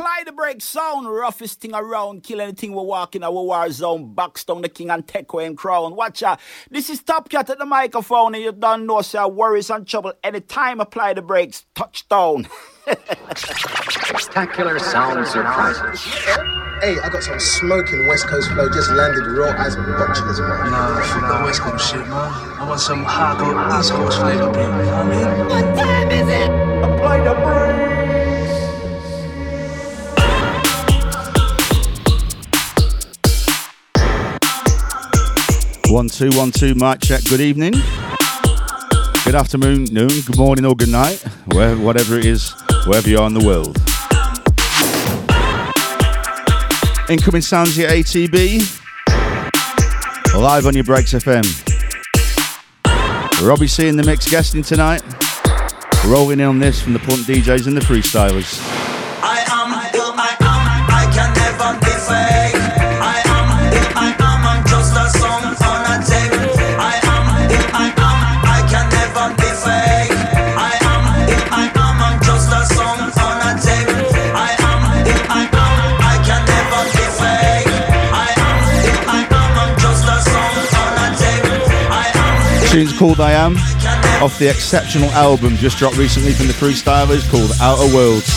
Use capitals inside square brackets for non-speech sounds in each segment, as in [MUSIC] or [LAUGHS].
Apply the brakes sound, roughest thing around, kill anything we walk in our war zone, box down the king and take away him crown. Watch out, this is Top Cat at the microphone, and you don't know, say worries and trouble anytime. Apply the brakes, touchdown. [LAUGHS] Spectacular sound surprises. Hey, I got some smoking West Coast flow, just landed raw as botulars, man. Nah, fuck that West Coast shit, man. I want some hardcore East Coast flavor, bro. You know what I mean? What time is it? Apply the brakes. One two one two mic check. Good evening, good afternoon, noon, good morning, or good night, wherever, whatever it is, wherever you are in the world. Incoming sounds here, ATB, live on your Breaks FM. Robbie C in the mix, guesting tonight. Rolling in on this from the Plump DJs and the Freestylers. Tune's called I Am, off the exceptional album just dropped recently from the Freestylers called Outer Worlds.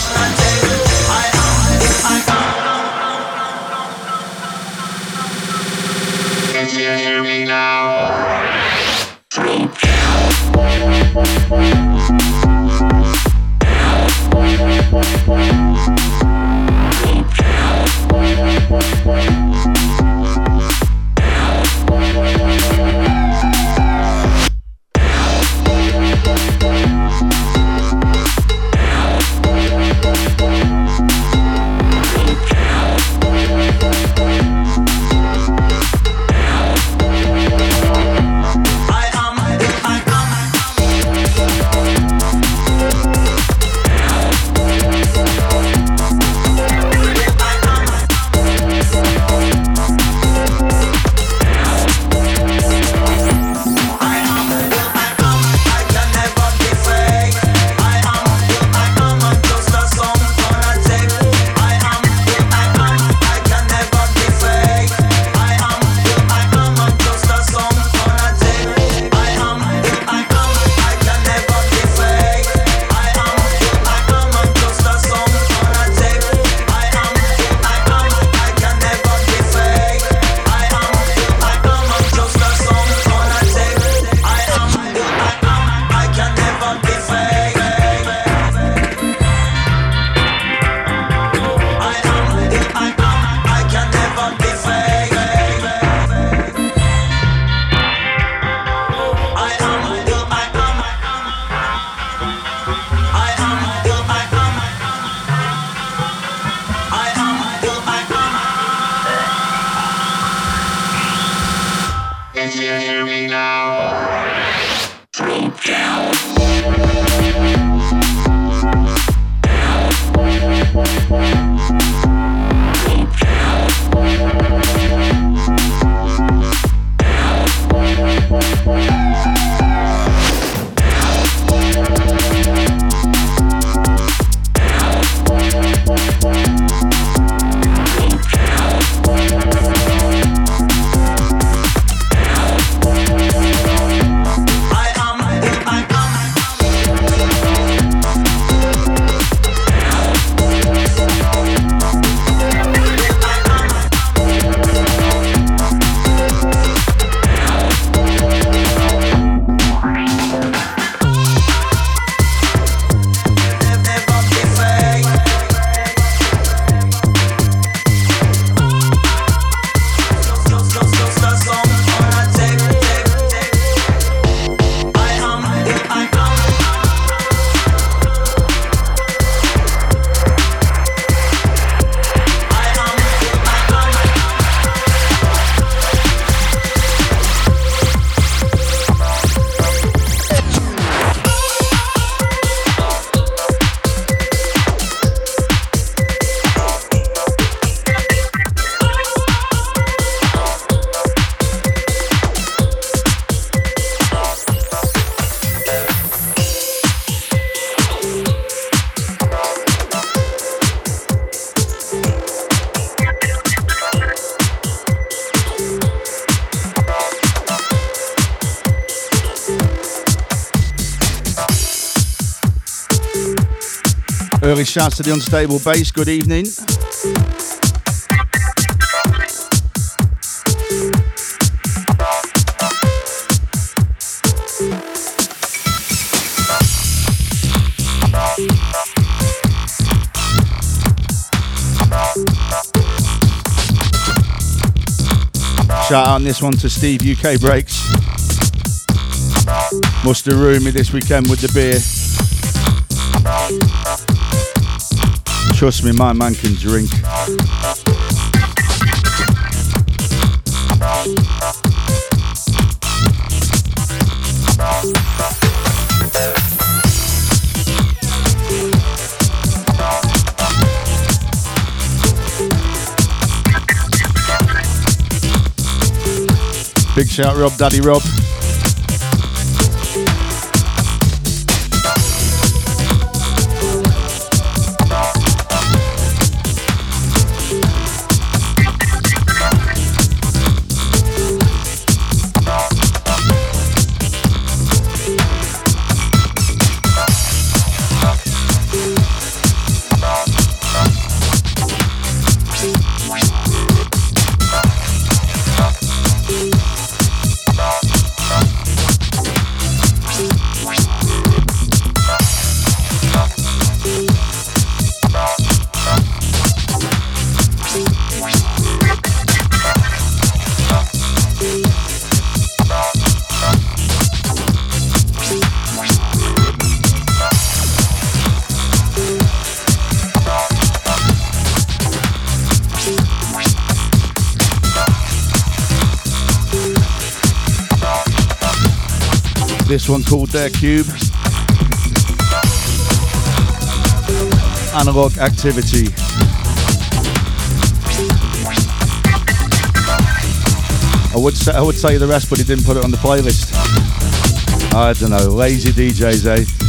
Shouts to the unstable bass. Good evening. Shout out on this one to Steve UK Breaks. Must have ruined me this weekend with the beer. Trust me, my man can drink. Big shout, Rob, Daddy Rob. One called Their Cube. Analog Activity. I would say I would say the rest, but he didn't put it on the playlist. I don't know, lazy DJs, eh?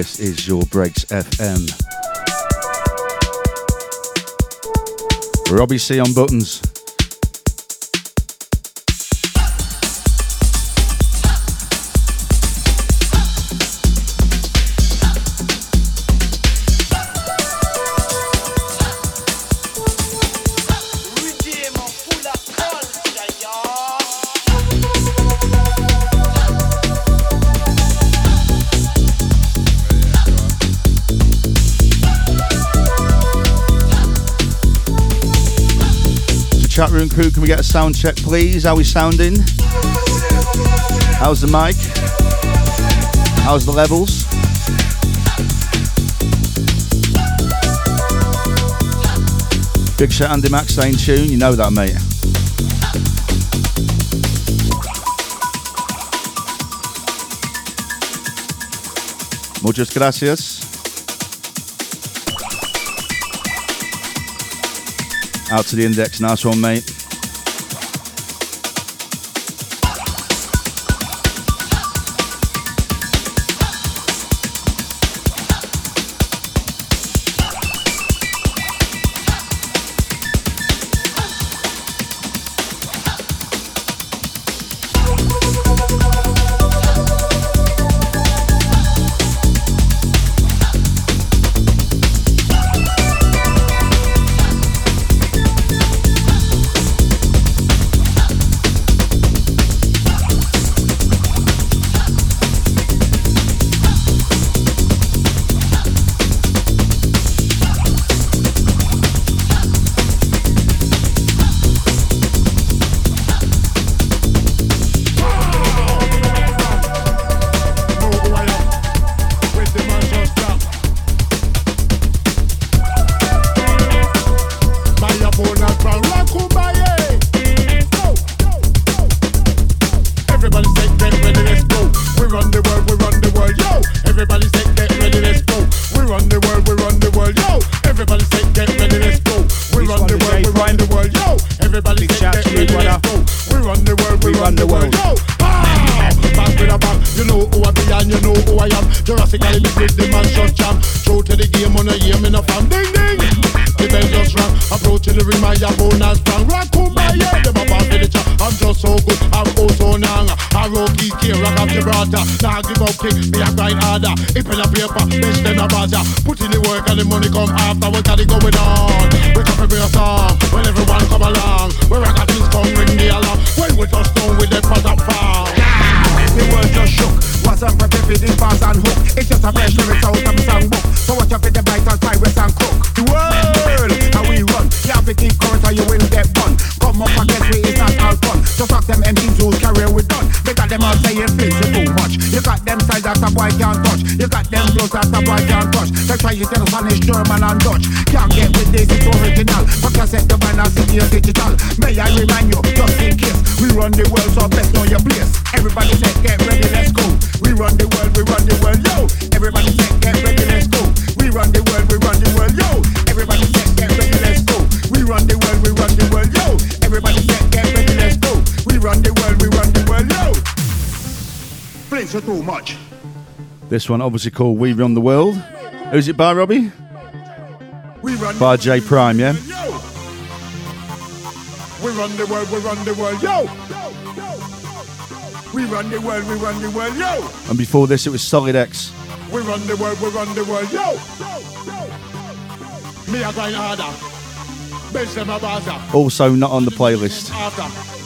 This is your Breaks FM. Robbie C on buttons. So chat room crew, can we get a sound check, please? How we sounding? How's the mic? How's the levels? Big shout Andy Max saying tune, you know that, mate. Muchas gracias. Out to the index, nice one, mate. Too much. This one obviously called We Run the World. Who's it by, Robbie? We run By J Prime, yeah? Yo. We run the world, we run the world, yo. We run the world, we run the world, yo. And before this, it was Solid X. We run the world, we run the world, yo. Me a grind harder. Bench them a. Also not on the playlist.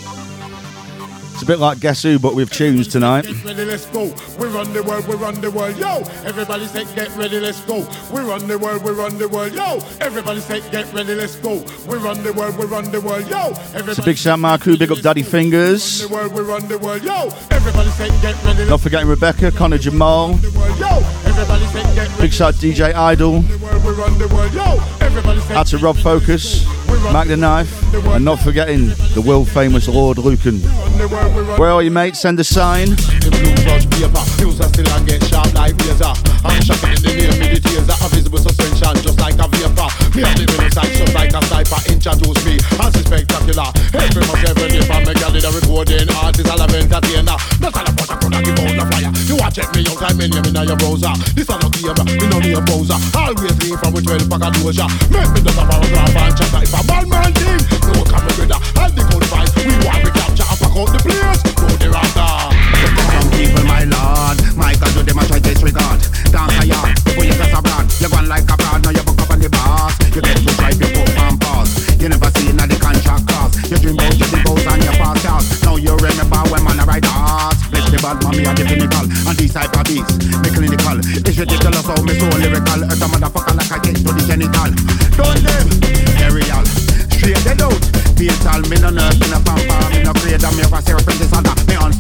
A bit like Guess Who, but with tunes tonight. Get ready, let's go. We run the world, we run the world, yo. Everybody say, get ready, let's go. We run the world, we run the world, yo. Everybody say, get ready, let's go. We run the world, we run the world, yo. Everybody It's a big shout, Marku. Big up Daddy Fingers. the world, we run the world, yo. Everybody say, get ready, let's Not forgetting Rebecca, Connor Jamal. world, yo. Everybody say, get ready, Big shout DJ Idol. the world, we run the world, yo. Out to Rob Focus, Mac the Knife, and not forgetting the world famous Lord Lucan. run the world, we run Where are you, mate? Send a sign. Get sharp like razor. I'm in me. Me me me, girl, in out. You check me out, your browser. This a no game, me no need browser. Always lean from a 12 pack of doja. Make me just a paragraph and chat like a bad man thing. No come together, and the code fight. We want to capture and pack out the place. No the radar. Some people, my lord, Michael, do them a try disregard. Dance yard, before you get a blood. You gone like a broad, now you The bad mommy are the clinical. And these type of beats, me clinical. It's ridiculous how me so lyrical. It's a motherfucker like I get to the genital. Don't them, aerial. Straight dead out. Fatal, me no nurse, me no pamper, me no creator, me a serpent is under, me unstable,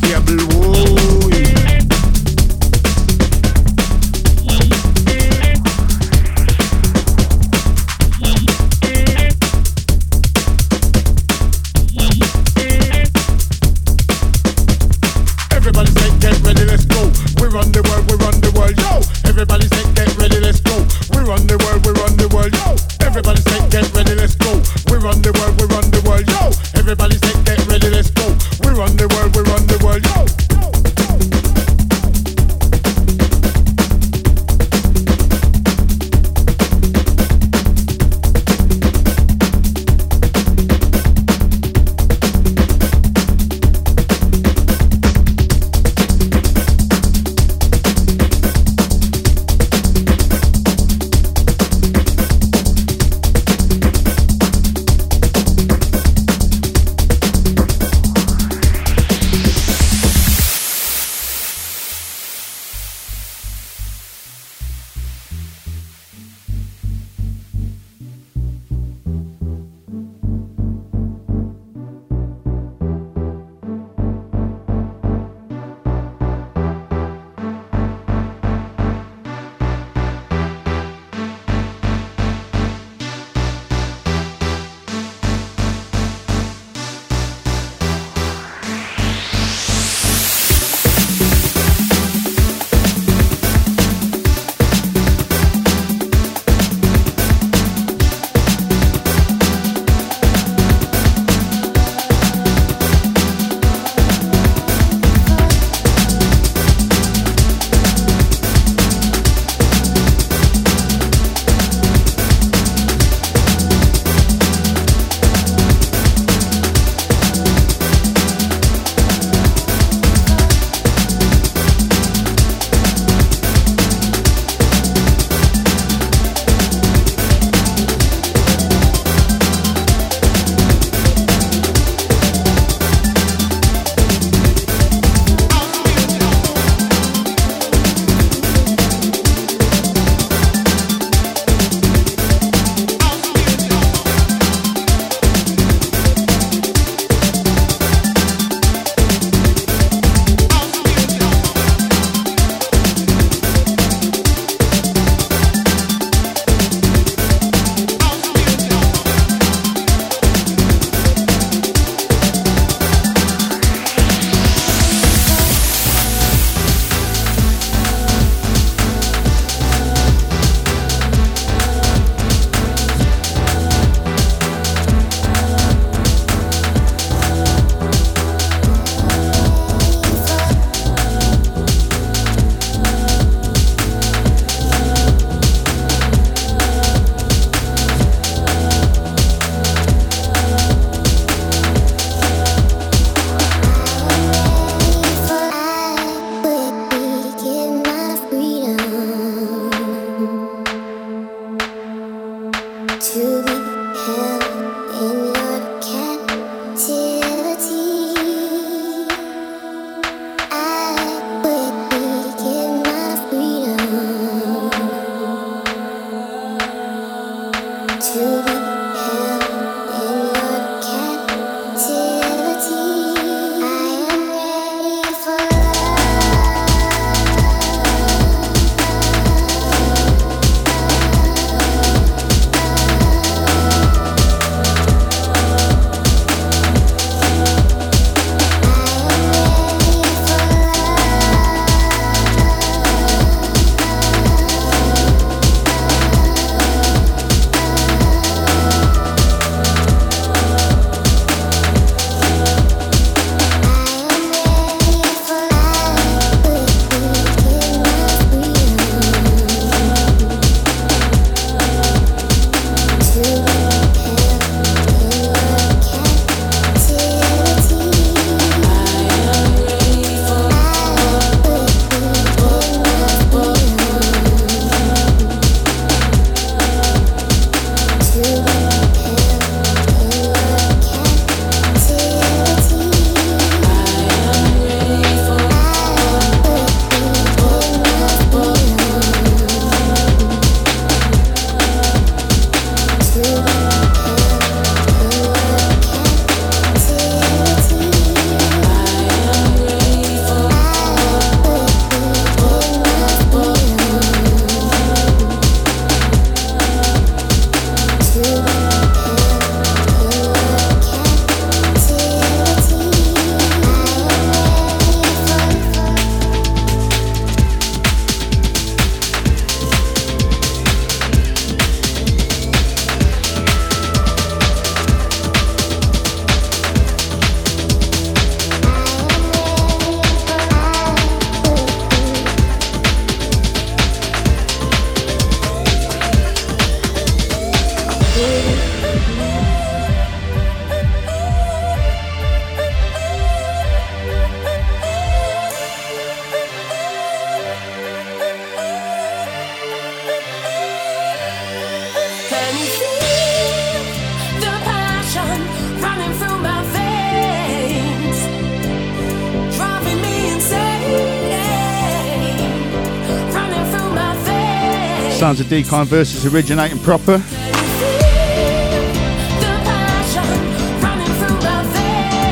sounds of Decline versus originating proper.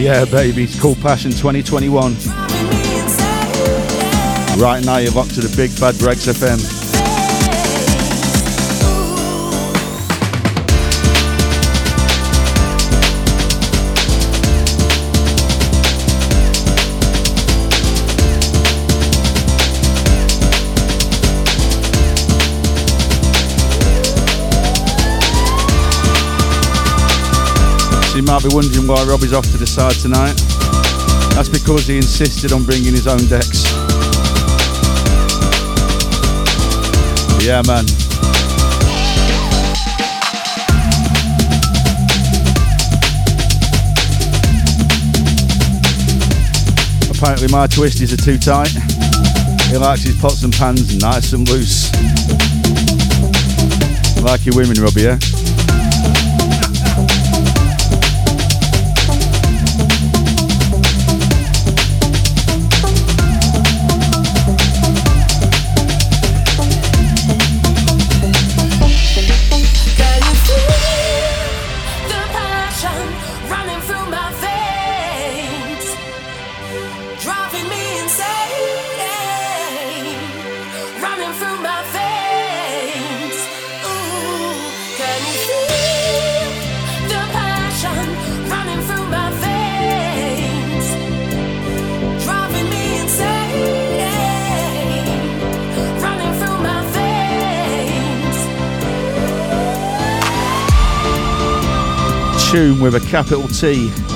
Yeah, baby, it's called Passion 2021. Right now, you're up to the big bad Breaks FM. So you might be wondering why Robbie's off to the side tonight. That's because he insisted on bringing his own decks. Yeah, man. Apparently my twisties are too tight. He likes his pots and pans nice and loose. Like your women, Robbie, yeah? Tune with a capital T.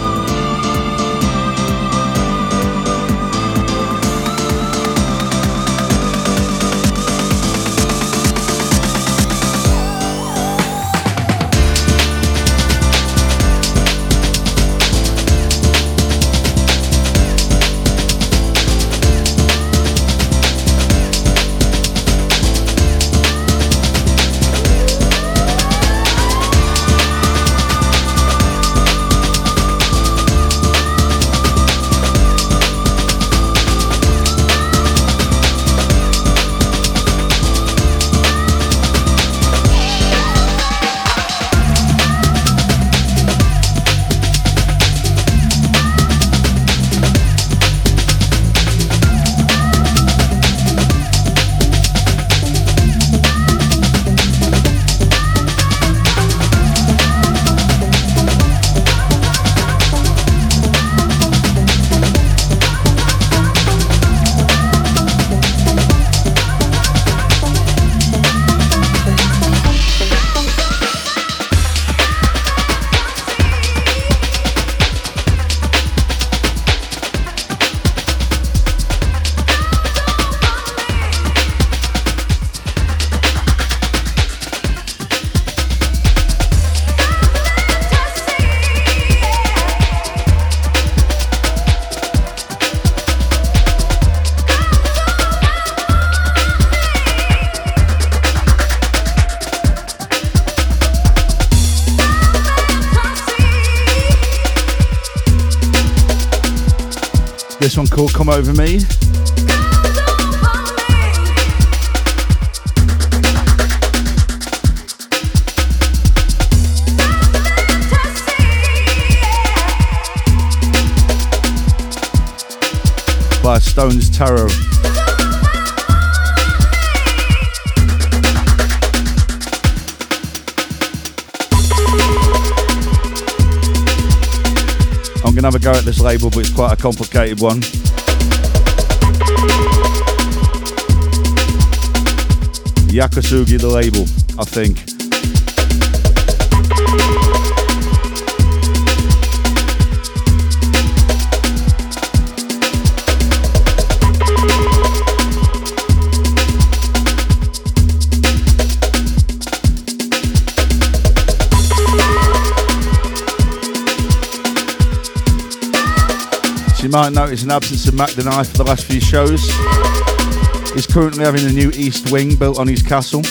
One called Come Over Me. By Stones Tarot. I'm gonna have a go at this label, but it's quite a complicated one. Yakasugi, the label, I think. Might notice an absence of Mac the Knife for the last few shows. He's currently having a new east wing built on his castle.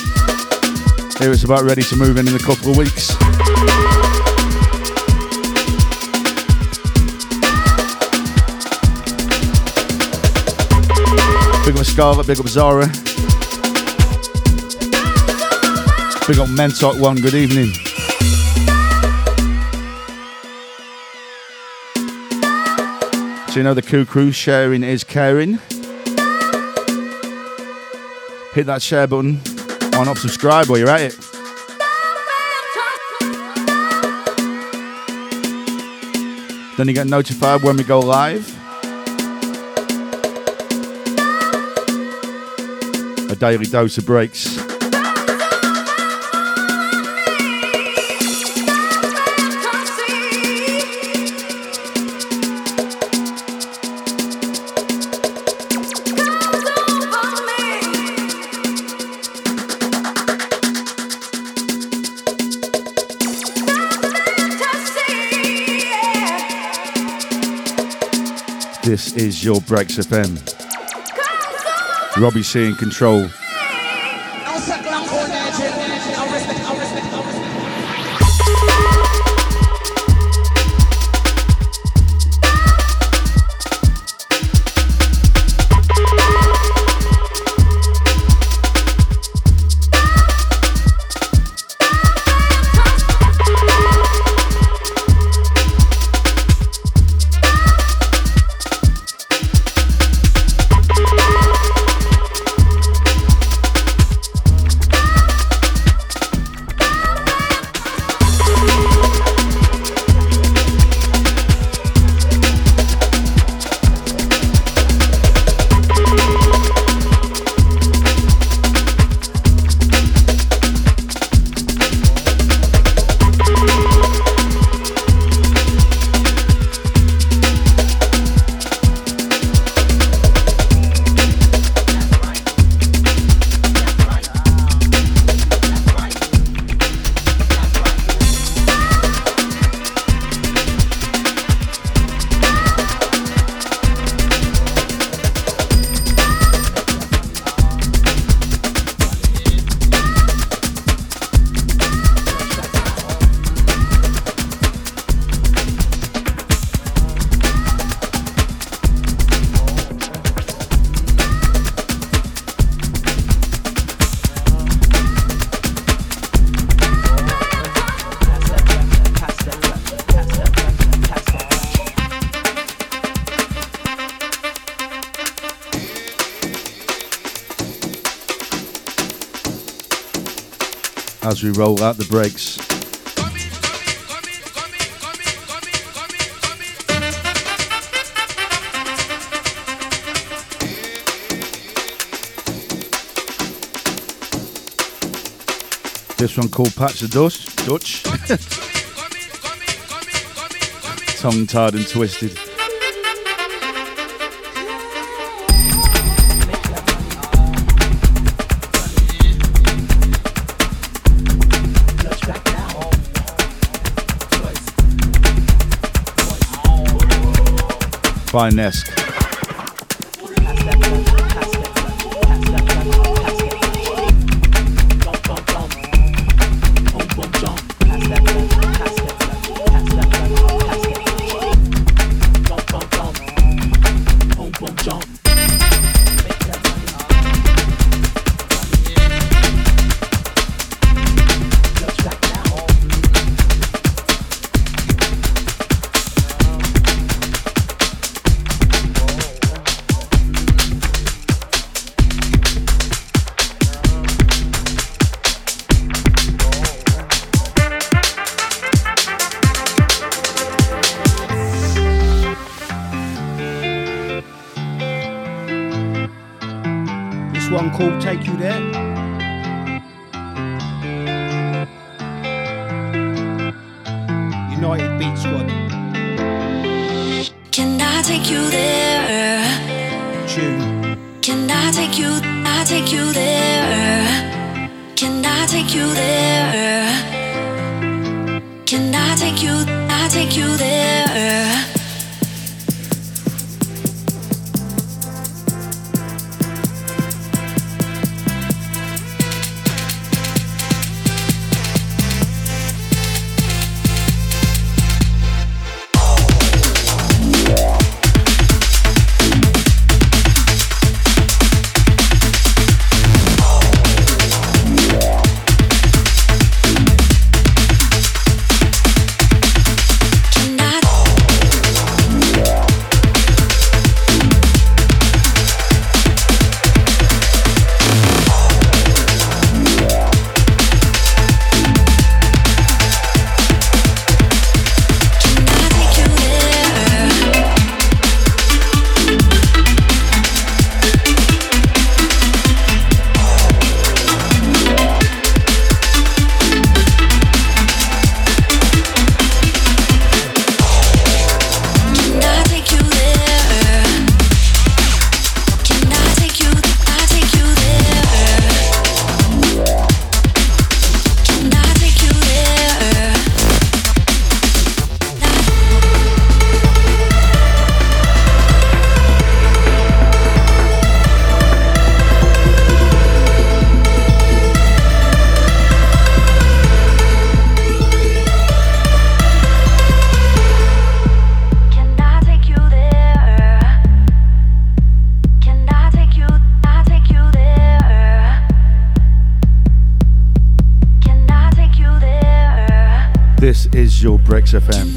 Here it's about ready to move in in a couple of weeks. Big up Scarlet, big up Zara. Big up Mentok One, good evening. So you know the Crew, sharing is caring. Hit that share button. Why not subscribe while you're at it? Then you get notified when we go live. A daily dose of breaks. Your Breaks FM. Robbie C in control. As we roll out the breaks. This one called Patch the Dutch. [LAUGHS] Dutch. Tongue tied and twisted. Finesque. This Breaks FM.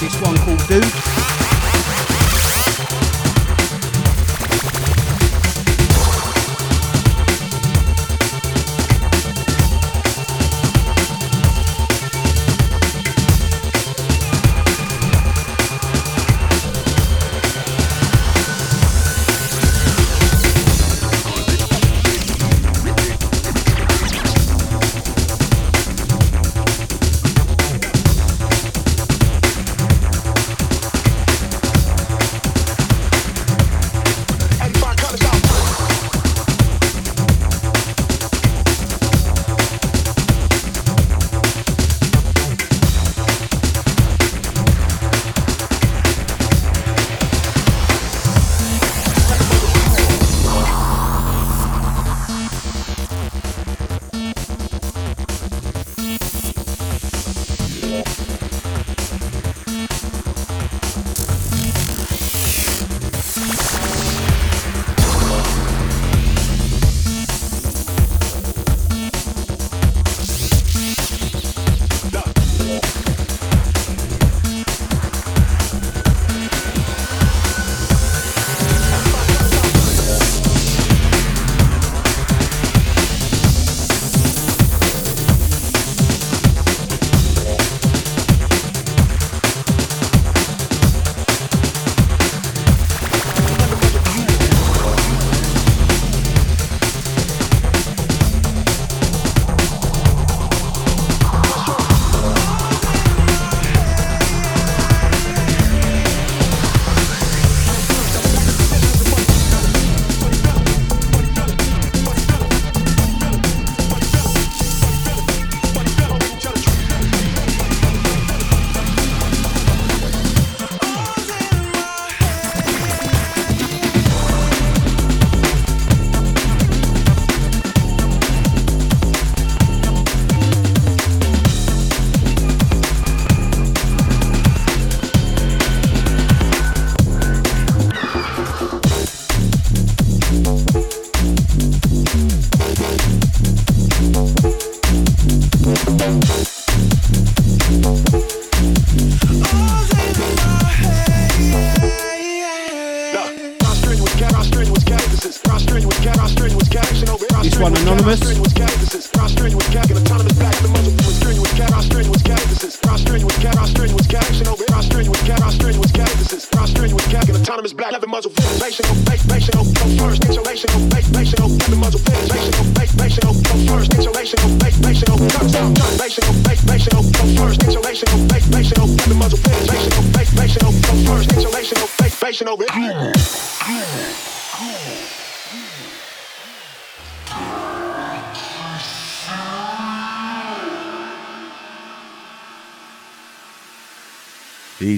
This one called Dude.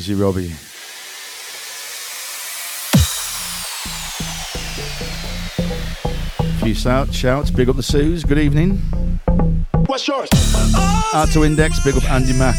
Easy, Robbie. Few shout, shouts, big up the Sues, good evening. What's yours? Out to Index, big up Andy Mack.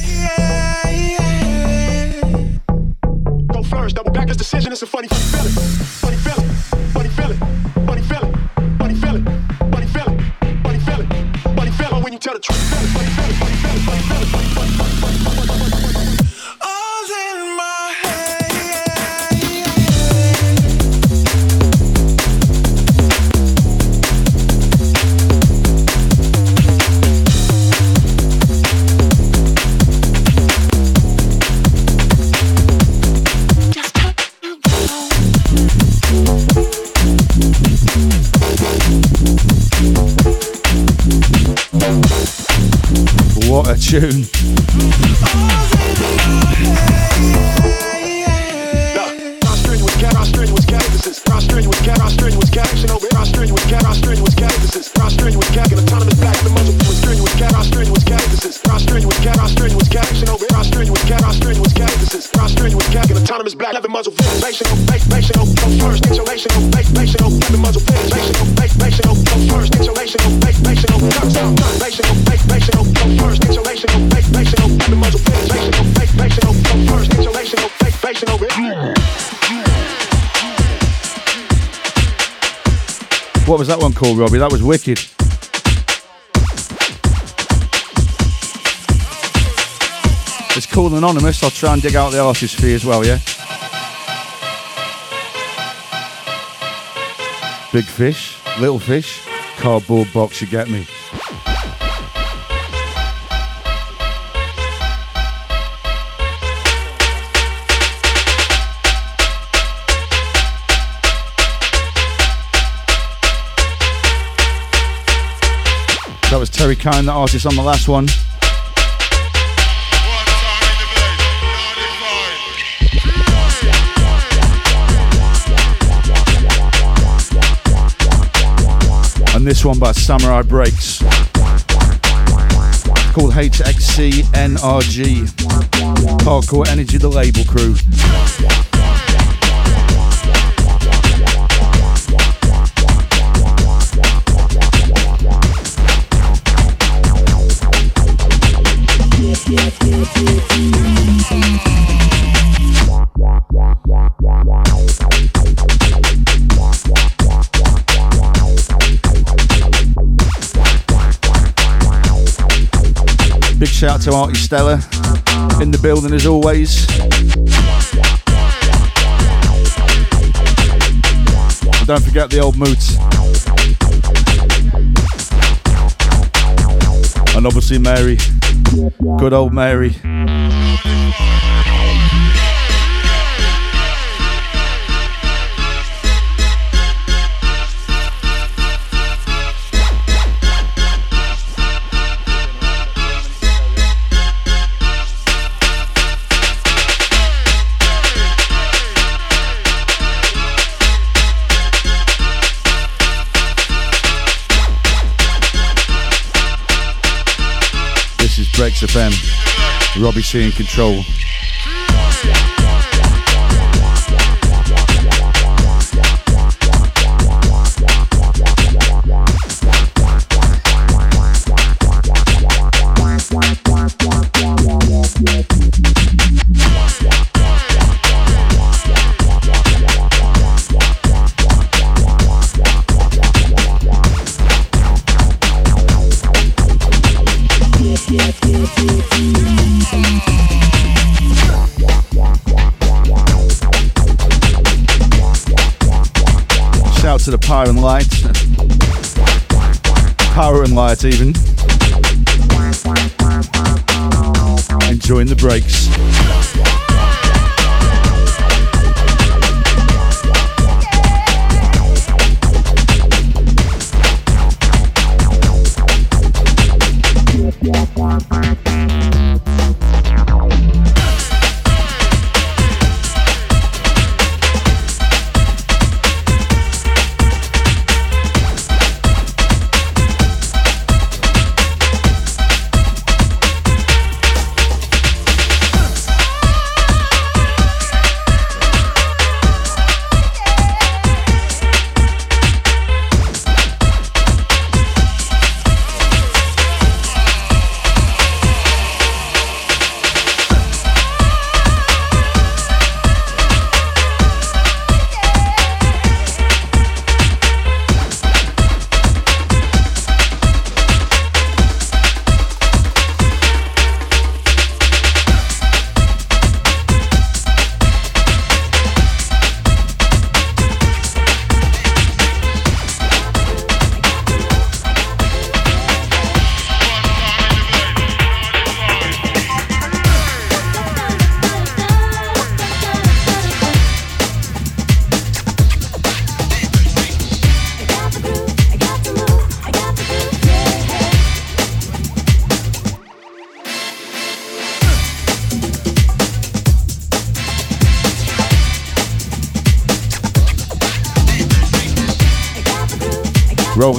Tune. What was that one called, Robbie? That was wicked. It's called Anonymous. I'll try and dig out the artist for you as well, yeah? Big fish, little fish, cardboard box, you get me. Was the artist on the last one. And this one by Samurai Breaks. Called HXC NRG. Hardcore Energy, the label crew. Shout to Artie Stella in the building as always. Don't forget the old moots. And obviously Mary. Good old Mary. FM. Robbie C in control. To the Power and Light. Power and light, even. Enjoying the breaks.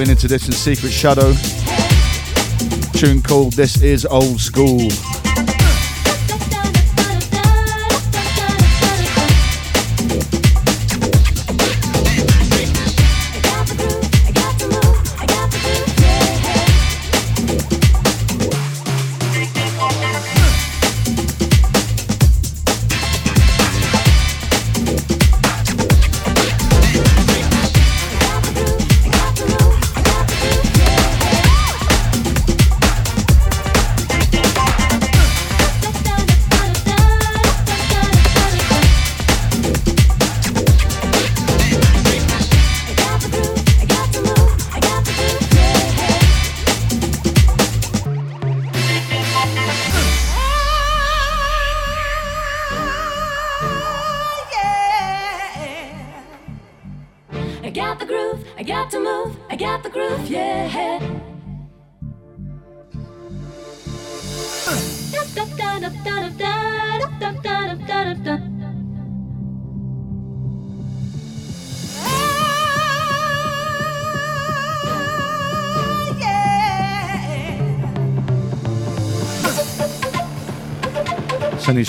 Rolling into this in Secret Shadow. Tune called This Is Old School.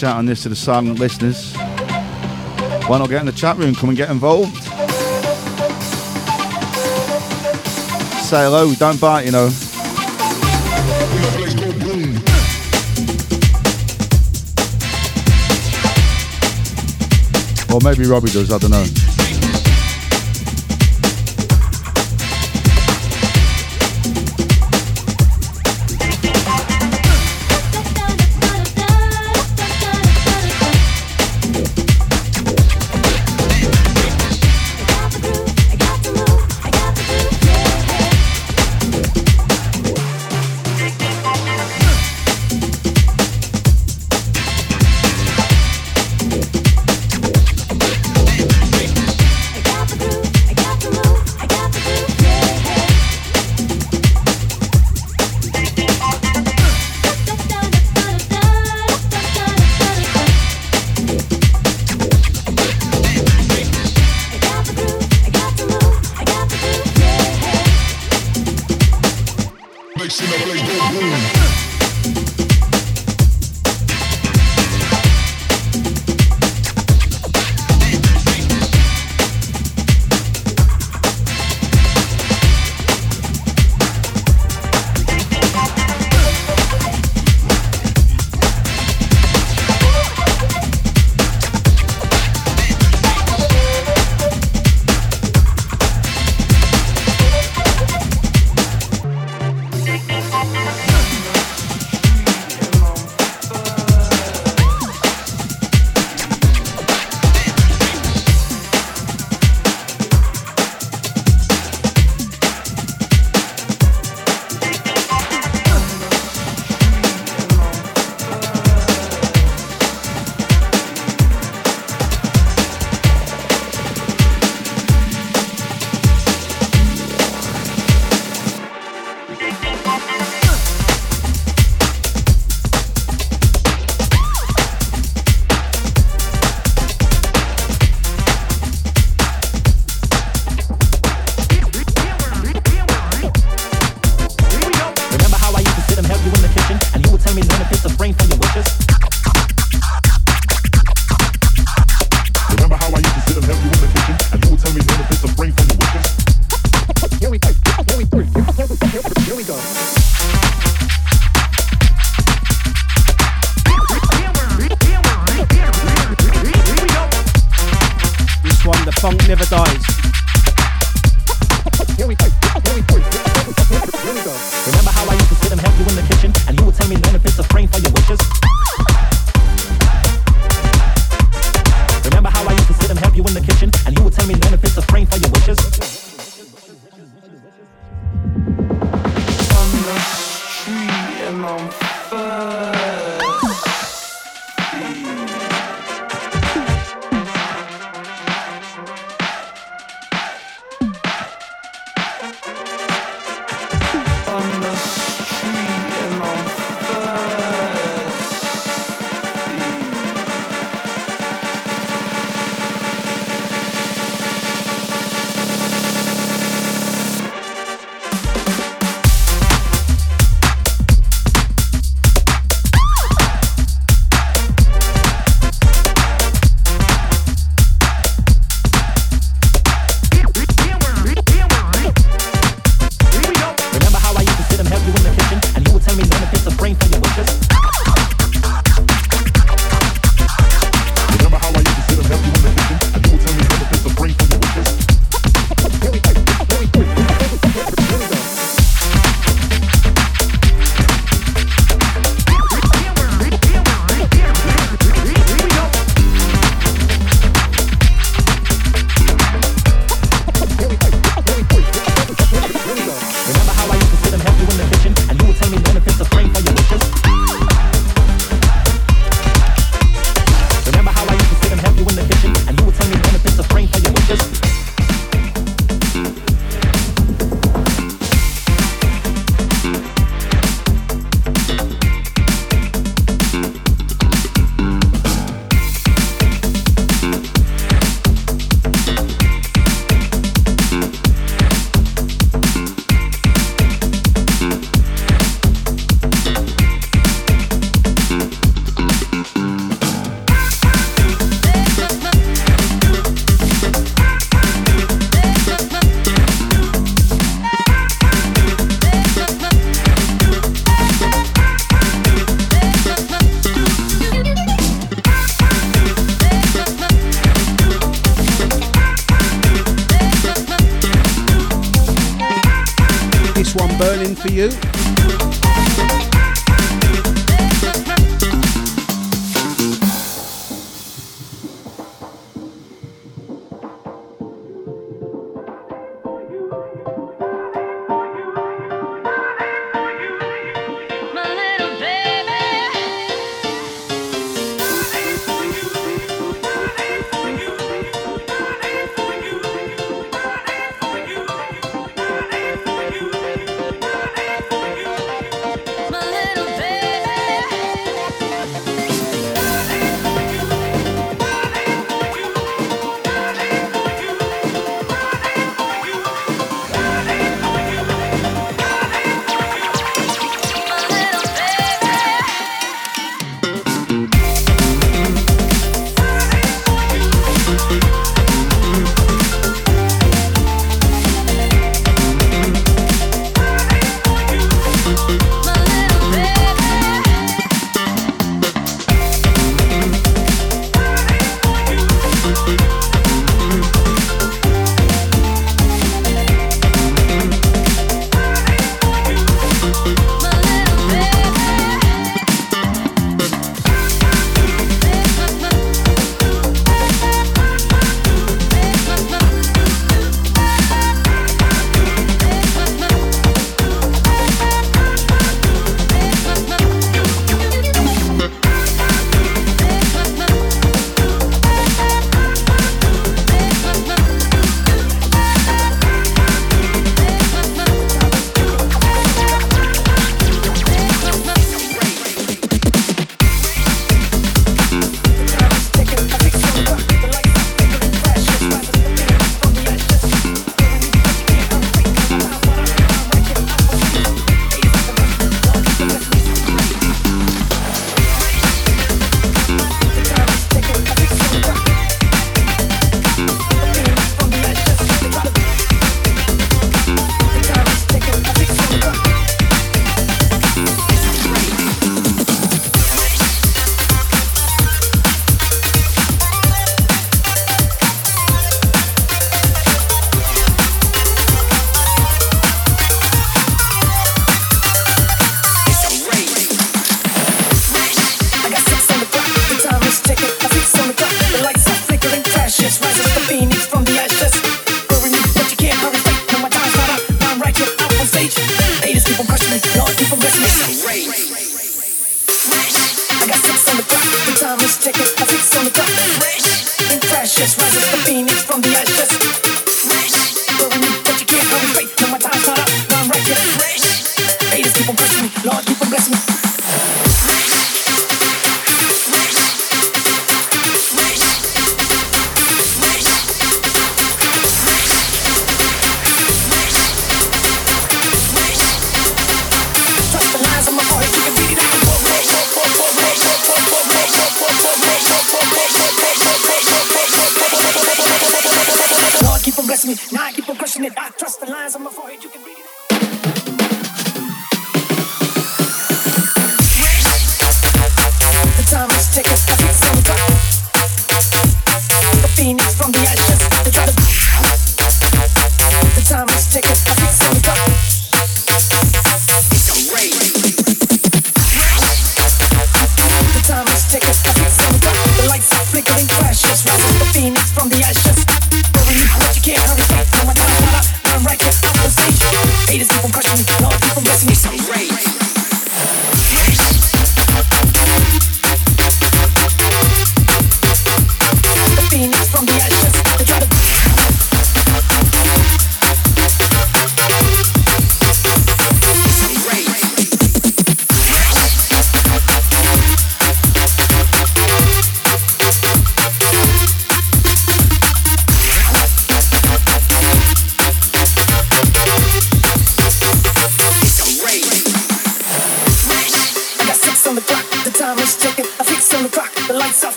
Send shout on this to the silent listeners. Why not get in the chat room? Come and get involved. Say hello, don't bite, you know. Or maybe Robbie does, I don't know.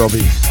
Robbie.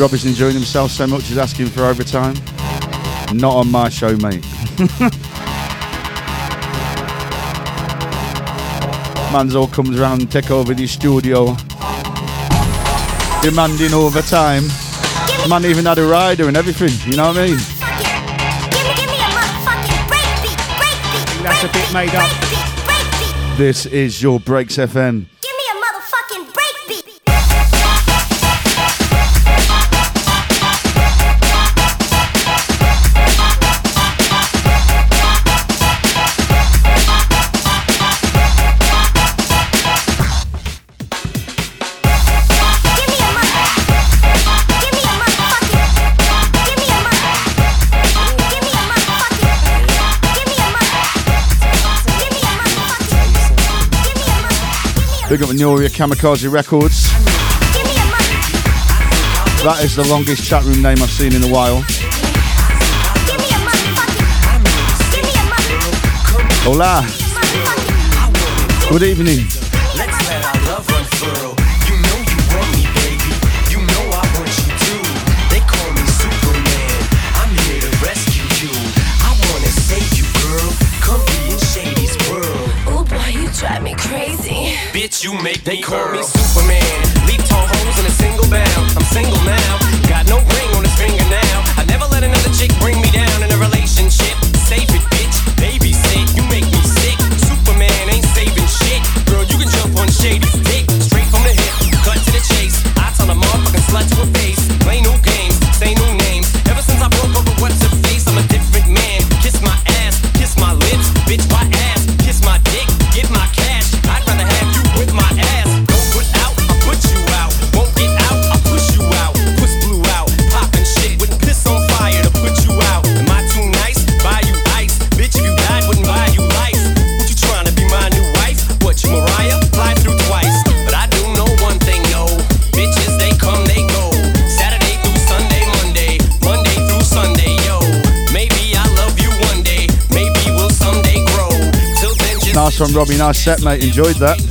Robbie's enjoying himself so much he's asking for overtime. Not on my show, mate. [LAUGHS] Manzo comes around and take over the studio, demanding overtime. Man even had a rider and everything, you know what I mean? That's a bit made up. This is your Breaks FM. Big up Noria Kamikaze Records. That is the longest chat room name I've seen in a while. Hola. Good evening. you make they me call curl. me Superman. Leap tall hoes in a single bound. I'm single now, got no ring from Robbie. Nice set, mate. Enjoyed that.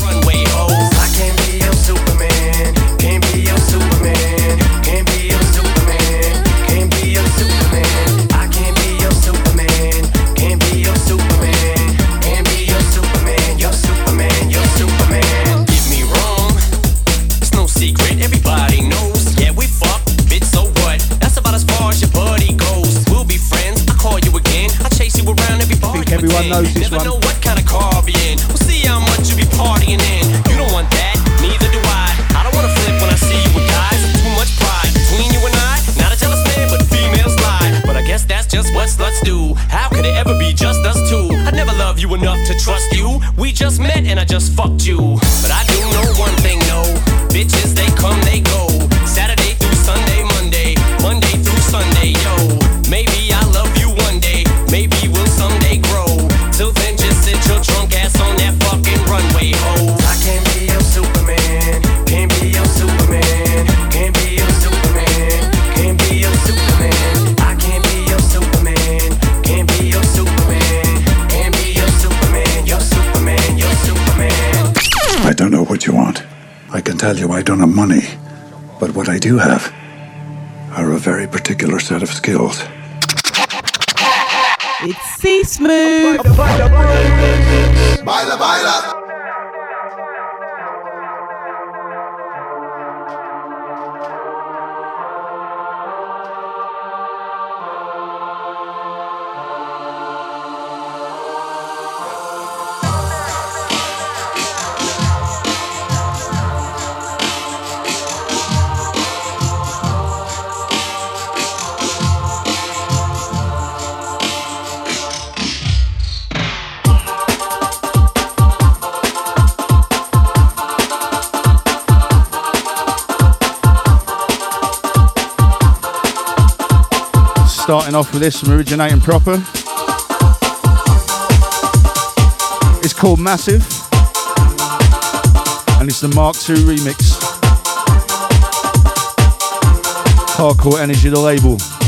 Everyone knows this Never one. Know what kind of car I'll be in. We'll see how much you be partying in. You don't want that, neither do I. I don't wanna flip when I see you with guys. Too much pride between you and I. Not a jealous man, but females lie. But I guess that's just what sluts do. How could it ever be just us two? I never loved you enough to trust you. We just met and I just fucked you. But I do know one thing, no. Bitches, they come, they go. tell you I don't have money, but what I do have are a very particular set of skills. It's C Smoove. Baila, baila. this from Originating Proper. It's called Massive, and it's the Mark II remix. Hardcore Energy, the label.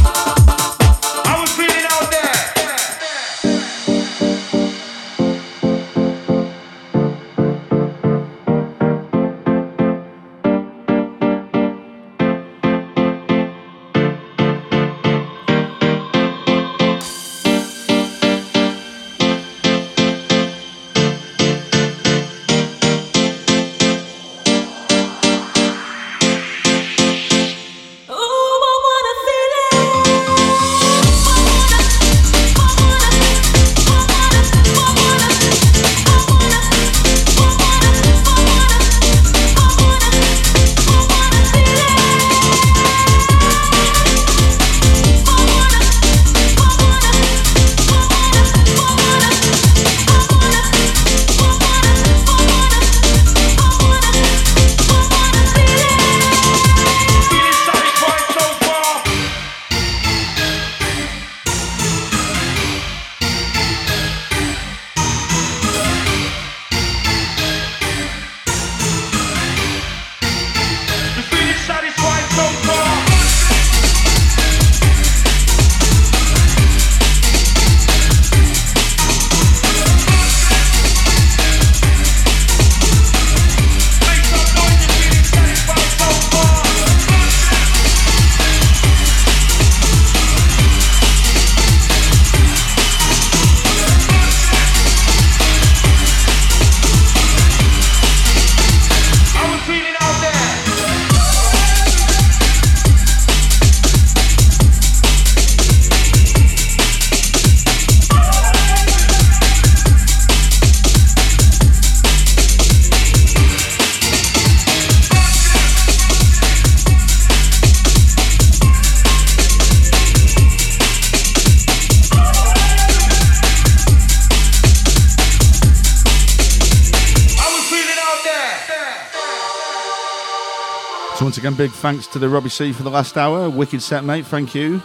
Again, big thanks to the Robbie C for the last hour. Wicked set, mate. Thank you.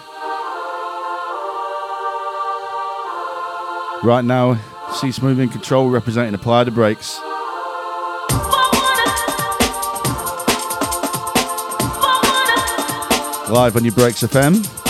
Right now, C Smoove in control, representing Apply the Brakes. Live on your Breaks FM.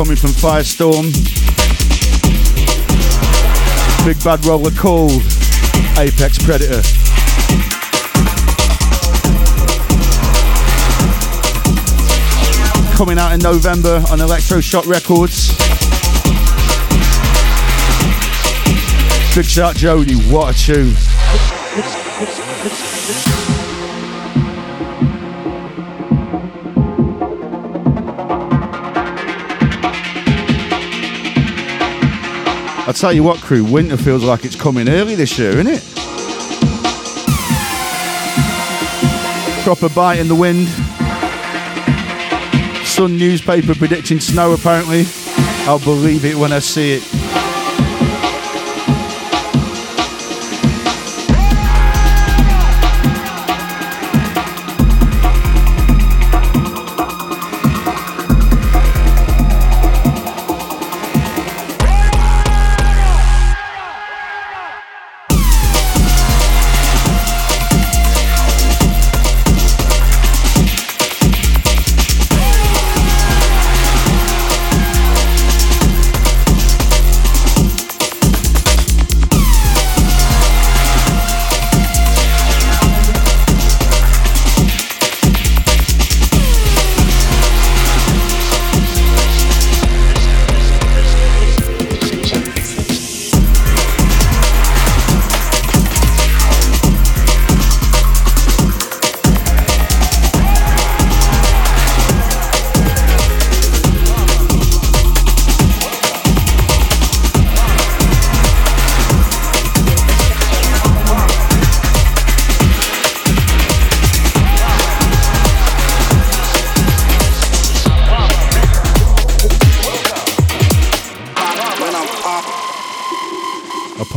Forthcoming from Firestorm. Big bad roller called Apex Predator. Coming out in November on Electroshock Records. Big shout Jody, what a tune. Tell you what, crew, winter feels like it's coming early this year, isn't it? Proper bite in the wind. Sun newspaper predicting snow apparently. I'll believe it when I see it.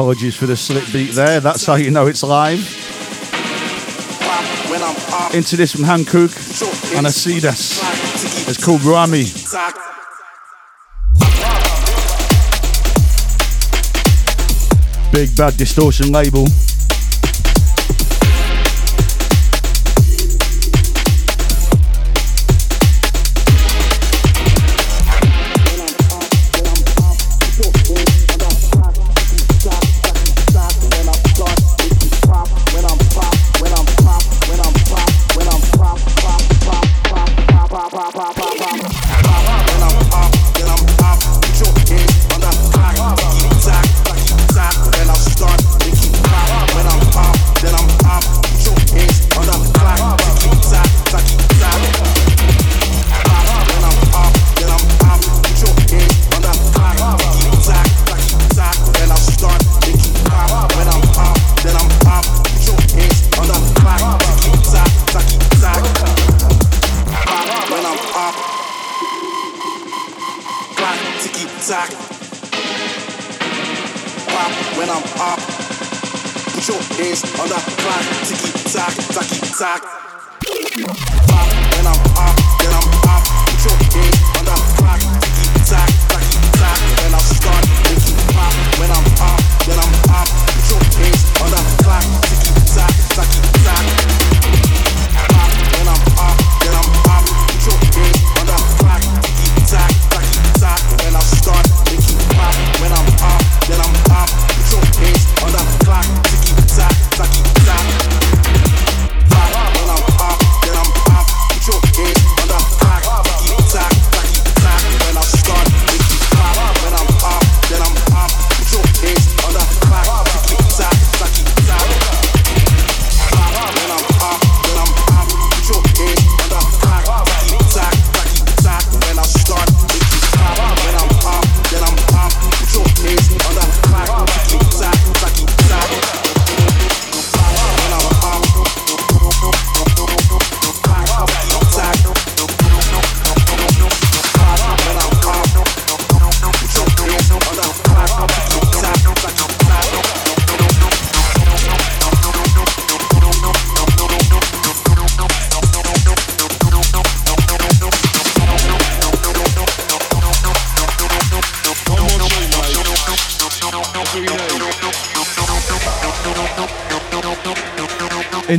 Apologies for the slip beat there. That's how you know it's live. Into this from Hankook and Asidas. It's called Rami. Big bad distortion label.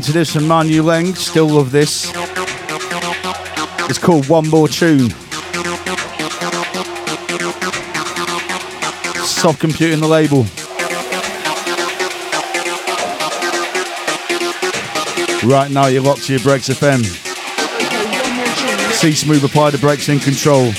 to this and Manu Leng. Still love this. It's called One More Tune. Soft computing the label. Right now, you're locked to your Breaks FM. C Smoove apply the brakes in control.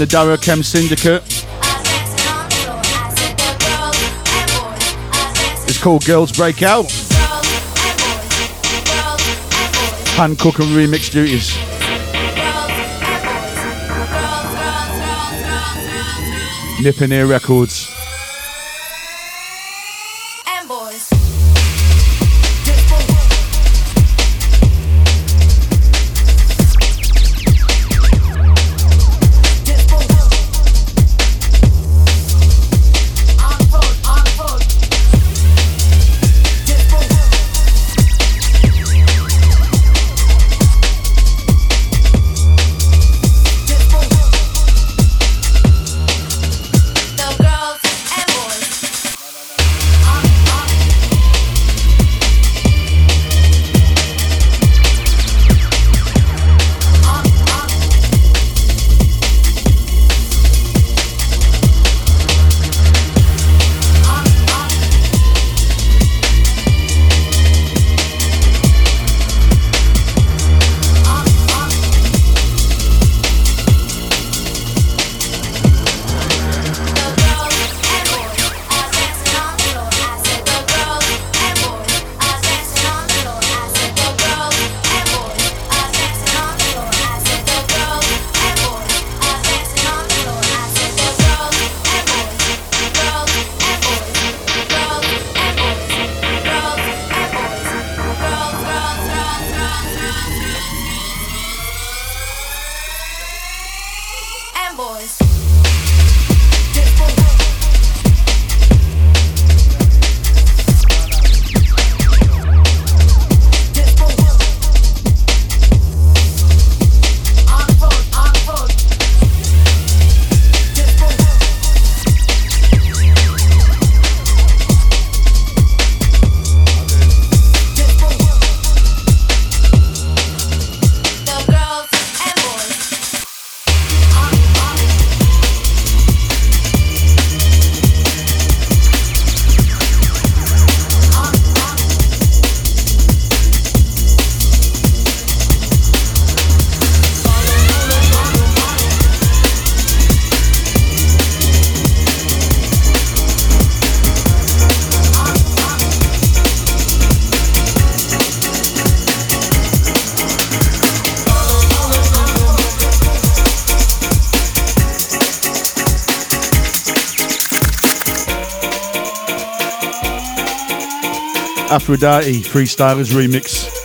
the Darrow Chem Syndicate. It's called Girls Break Out. Hancock and remix duties. Nipping Ear Records. Aphrodite Freestylers remix.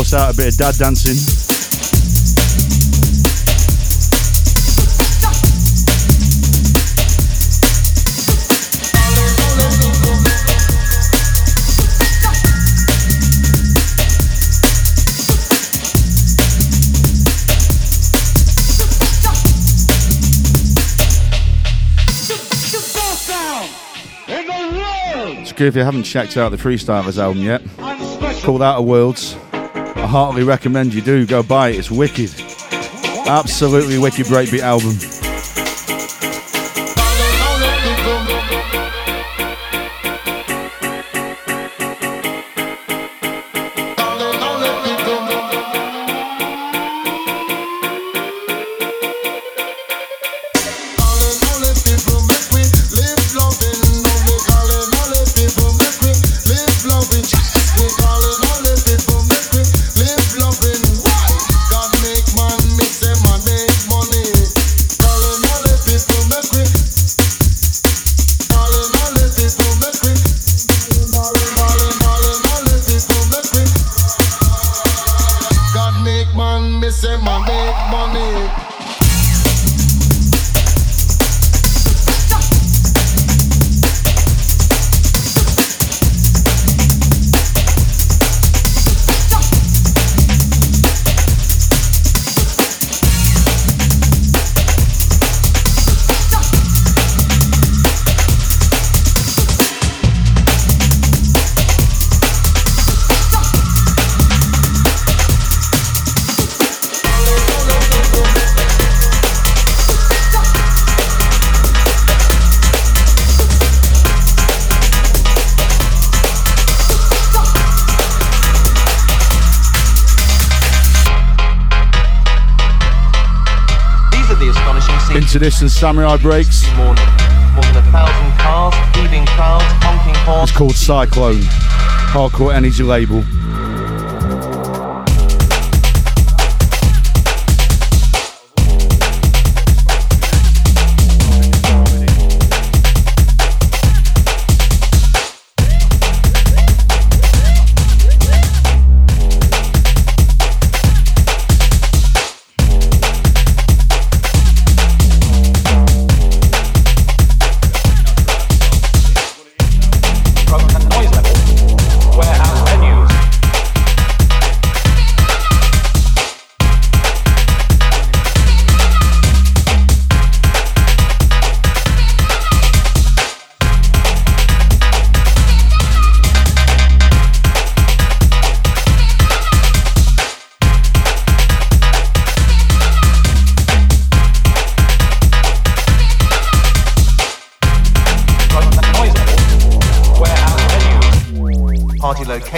Bust out a bit of dad dancing. It's good if you haven't checked out the Freestylers album yet. Called Outer Worlds. Heartily recommend you do go buy it. It's wicked. Absolutely wicked breakbeat album. This and Samurai Breaks. It's called Cyclone. Hardcore Energy label.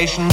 Location.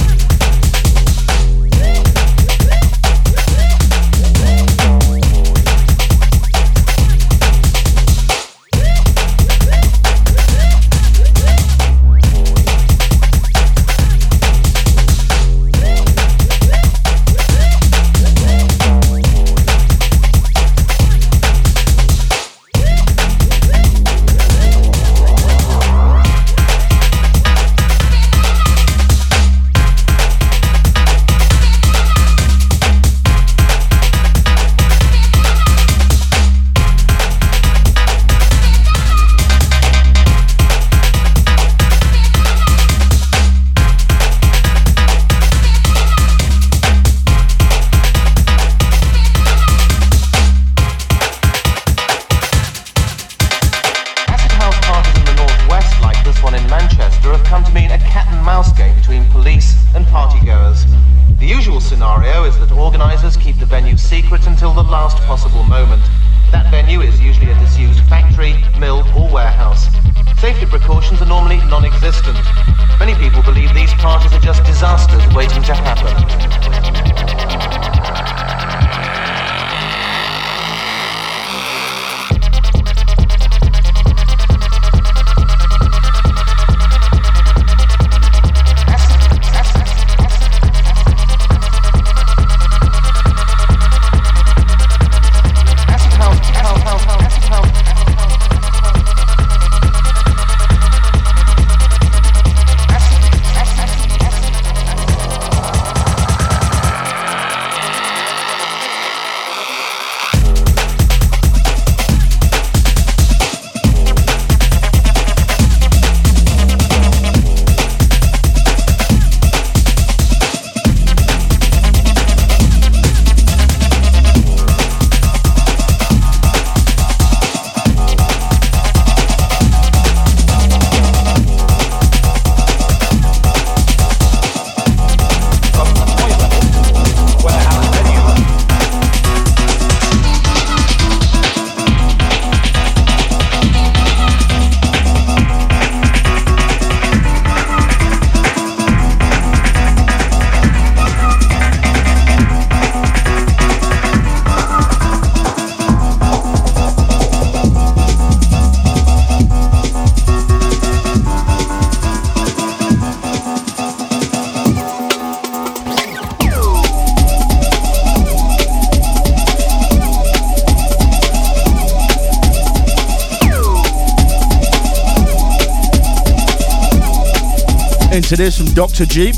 Into this from Dr. Jeep.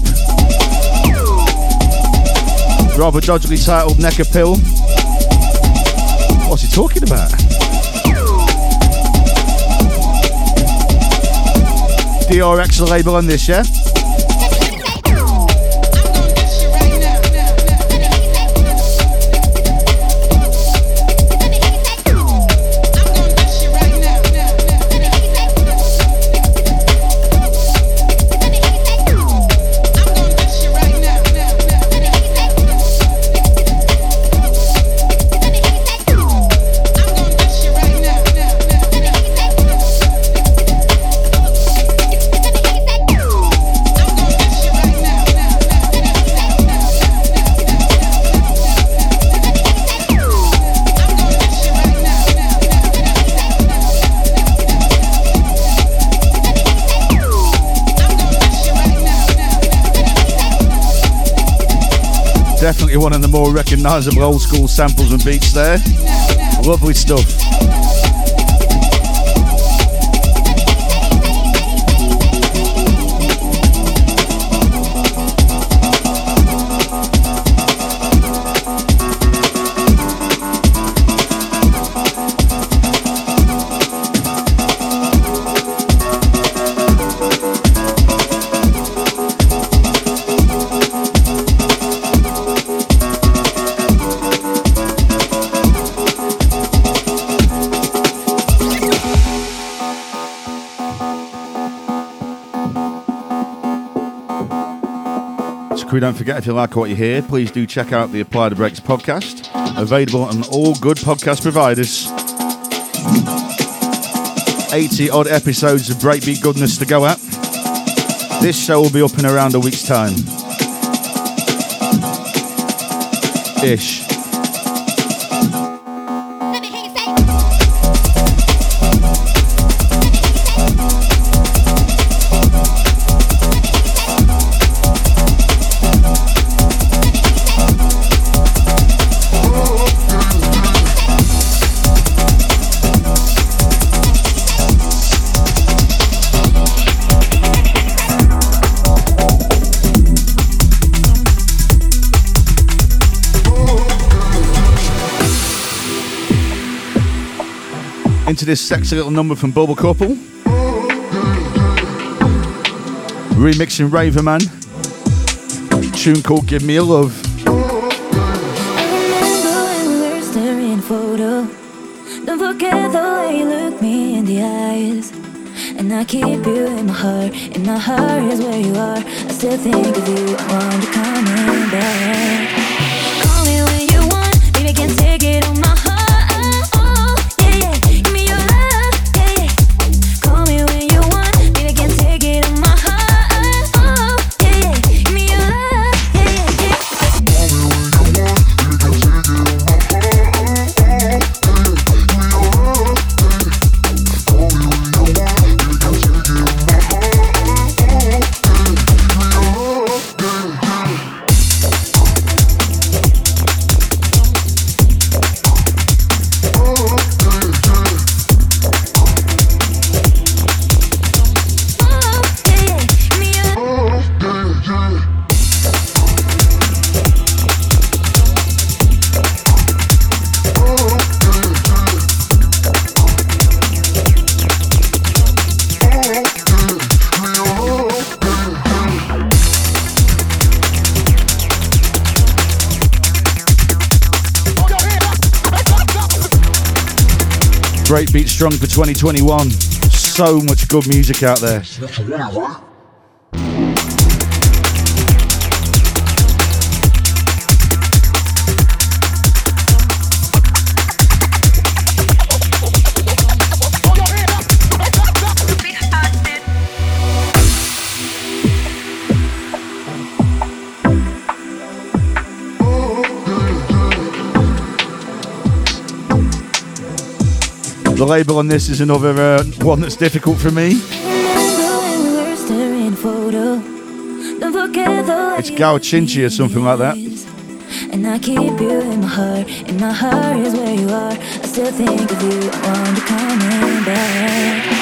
Rather dodgily titled Neck Pill. What's he talking about? DRX label on this, yeah? Definitely one of the more recognisable old school samples and beats there. Lovely stuff. Crew, don't forget if you like what you hear, please do check out the Apply the Brakes podcast, available on all good podcast providers. 80 odd episodes of breakbeat goodness to go at. This show will be up in around a week's time. Ish. Into this sexy little number from Bubble Couple. Remixing Raverman. Tune called Give Me a Love. Don't forget the way you look me in the eyes. And I keep you in my heart. In my heart is where you are. I still think of you. I want strong for 2021. So much good music out there. Label on this is another uh, one that's difficult for me. It's Gao Chinchi or something like that. And I keep you in my heart. In my heart is where you are. I still think of you. I want you coming back.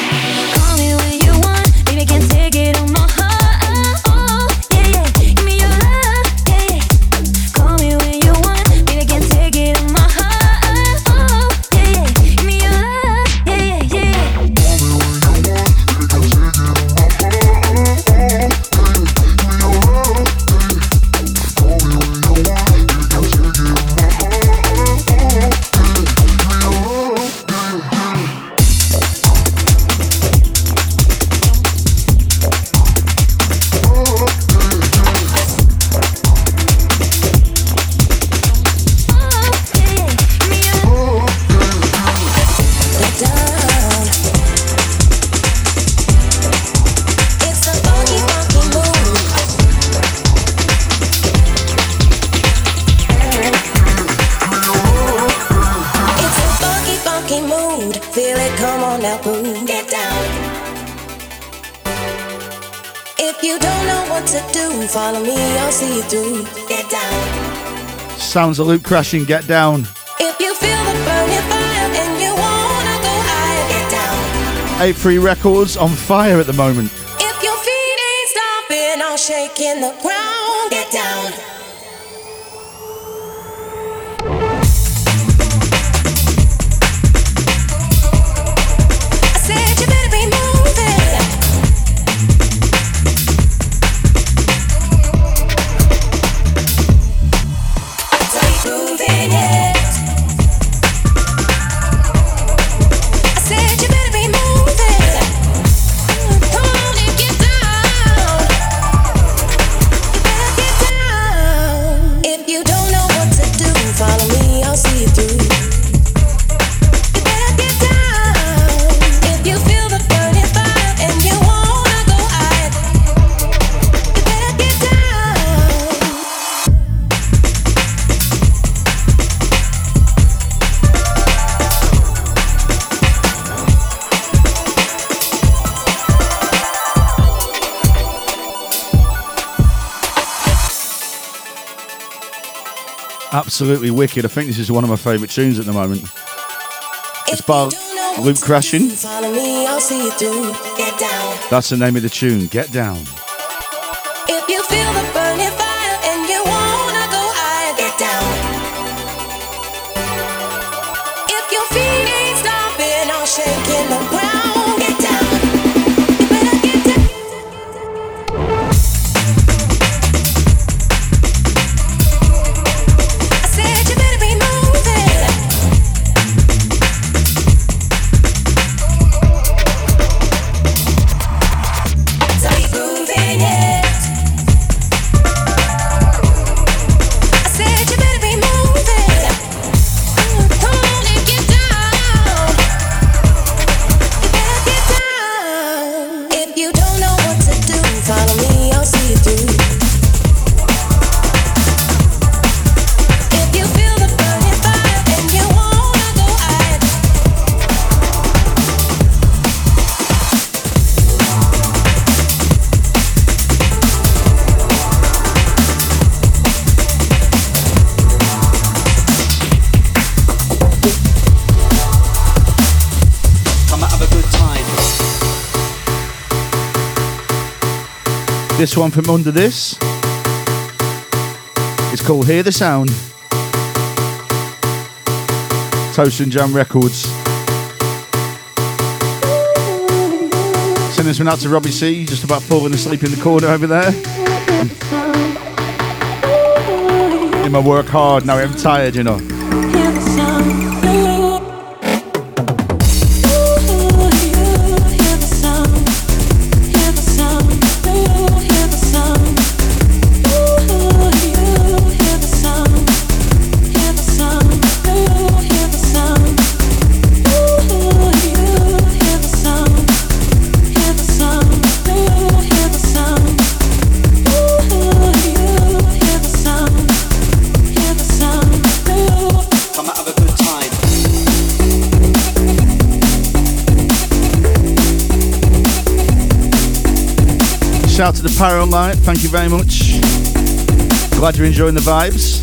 Sounds of loop crashing, get down. If you feel the burning fire and you wanna go higher, get down. 8 3 Records on fire at the moment. Absolutely wicked. I think this is one of my favourite tunes at the moment. It's by Luke Crashing. Me, I'll see you. Get down. That's the name of the tune. Get down. This one from under this. It's called Hear the Sound. Toast and Jam Records. Send this one out to Robbie C, just about falling asleep in the corner over there. In my work hard, now I'm tired, you know. Shout to the Power Light, thank you very much. Glad you're enjoying the vibes.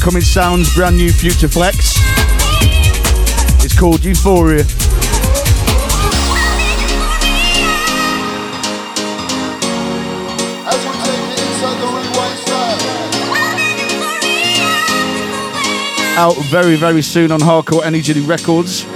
Incoming Sounds brand new Future Flex. It's called Euphoria. As we take it inside the rewind style. Out very, very soon on Hardcore Energy Records.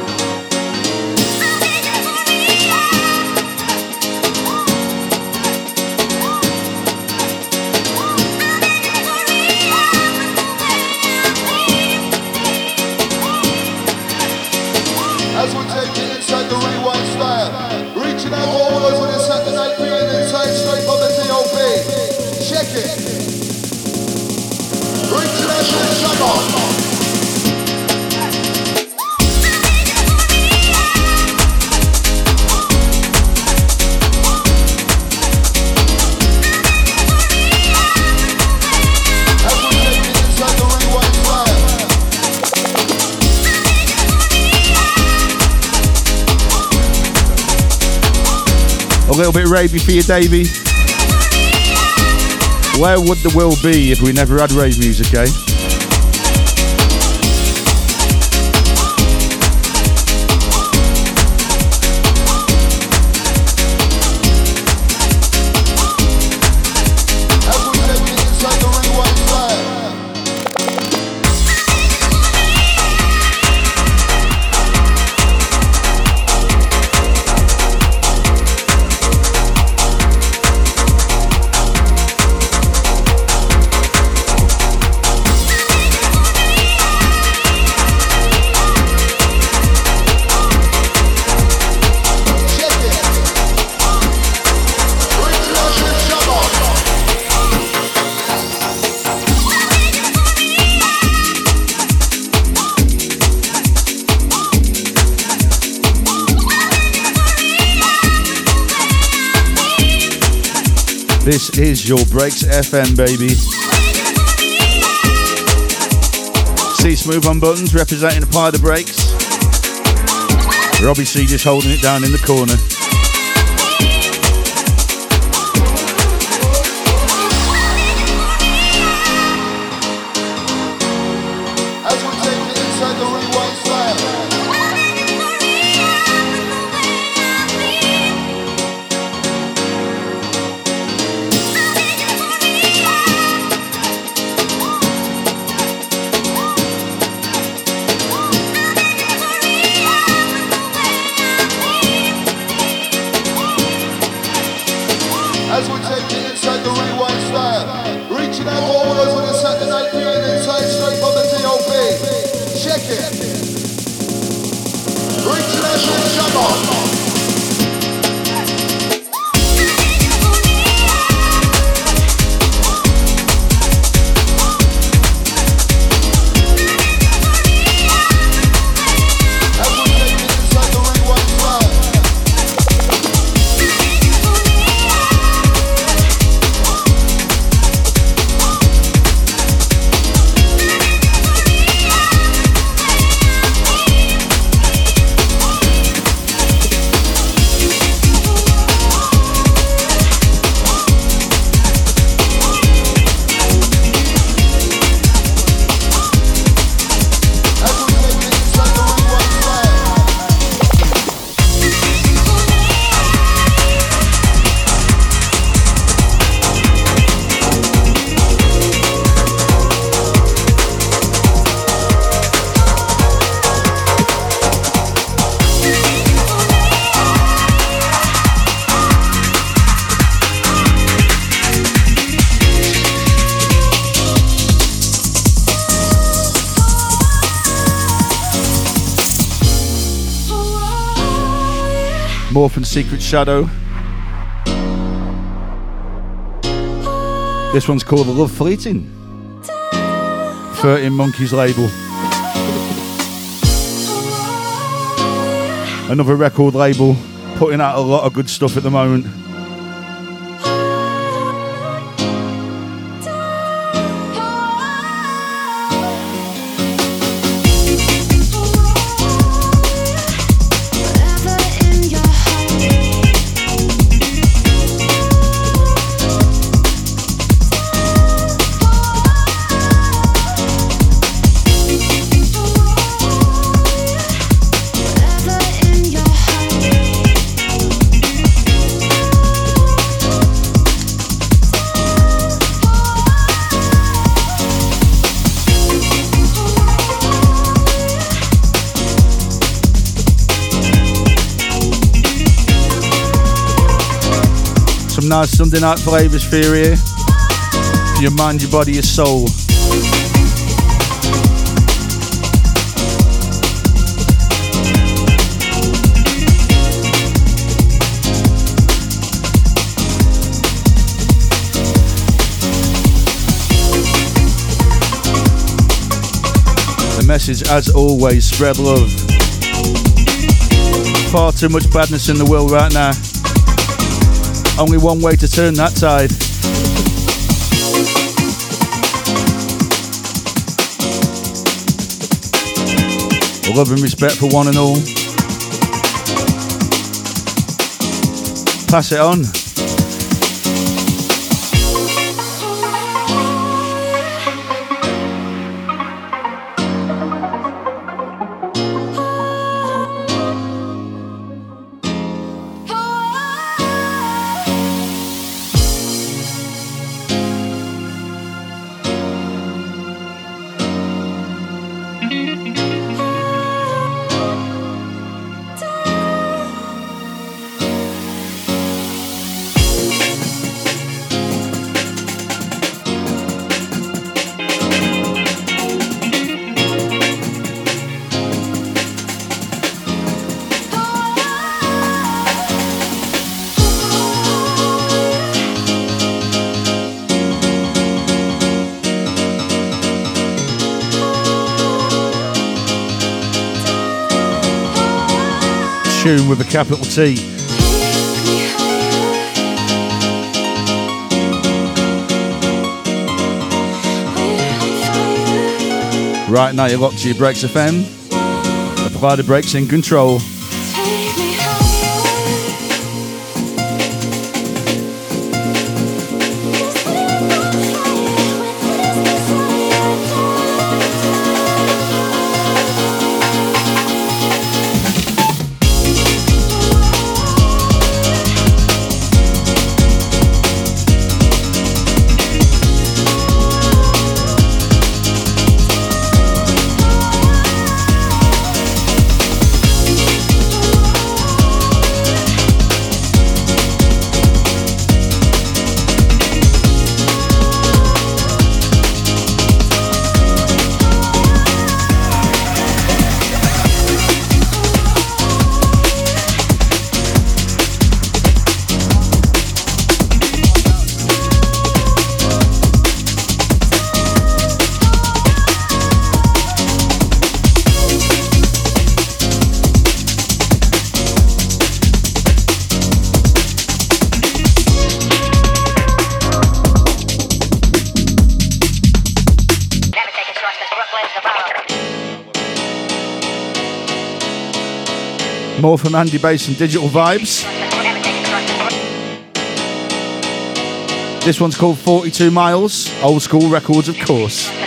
Bit ravey for you, Davey. Where would the world be if we never had rave music, eh? This is your Breaks FM, baby. C Smoove on buttons, representing the part of the breaks. Robbie C just holding it down in the corner. Morphin Secret Shadow. This one's called The Love Fleeting. 13 Monkeys label. Another record label putting out a lot of good stuff at the moment. Nice Sunday night flavours for you here. Your mind, your body, your soul. The message, as always, spread love. Far too much badness in the world right now. Only one way to turn that tide. Love and respect for one and all. Pass it on. tune with a capital T. Right now, you're locked to your Breaks FM. The provider breaks in control. From Andy Bass and Digital Vibes. This one's called 42 Miles. Old school records, of course.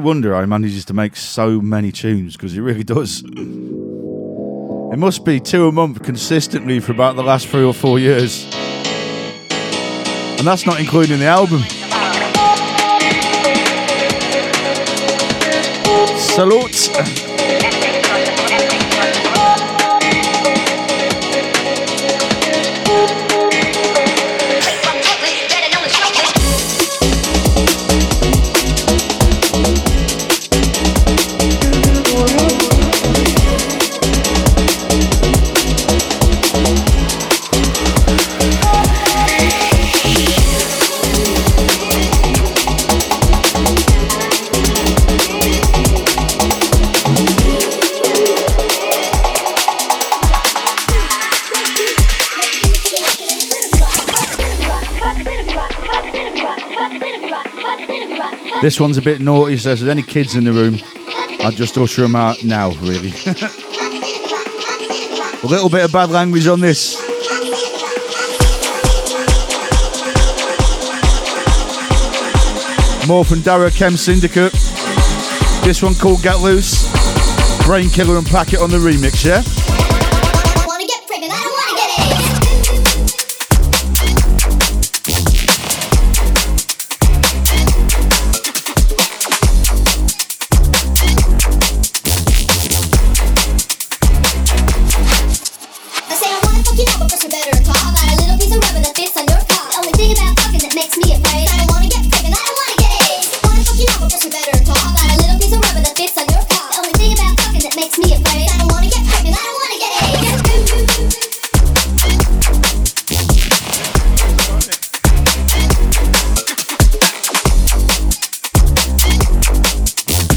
Wonder how he manages to make so many tunes because he really does. It must be two a month consistently for about the last three or four years. And that's not including the album. Salute. This one's a bit naughty, so if there's any kids in the room, I'd just usher them out now, really. [LAUGHS] a little bit of bad language on this. More from Dara Chem Syndicate. This one called Get Loose. Brain Killer and Packet on the remix, yeah?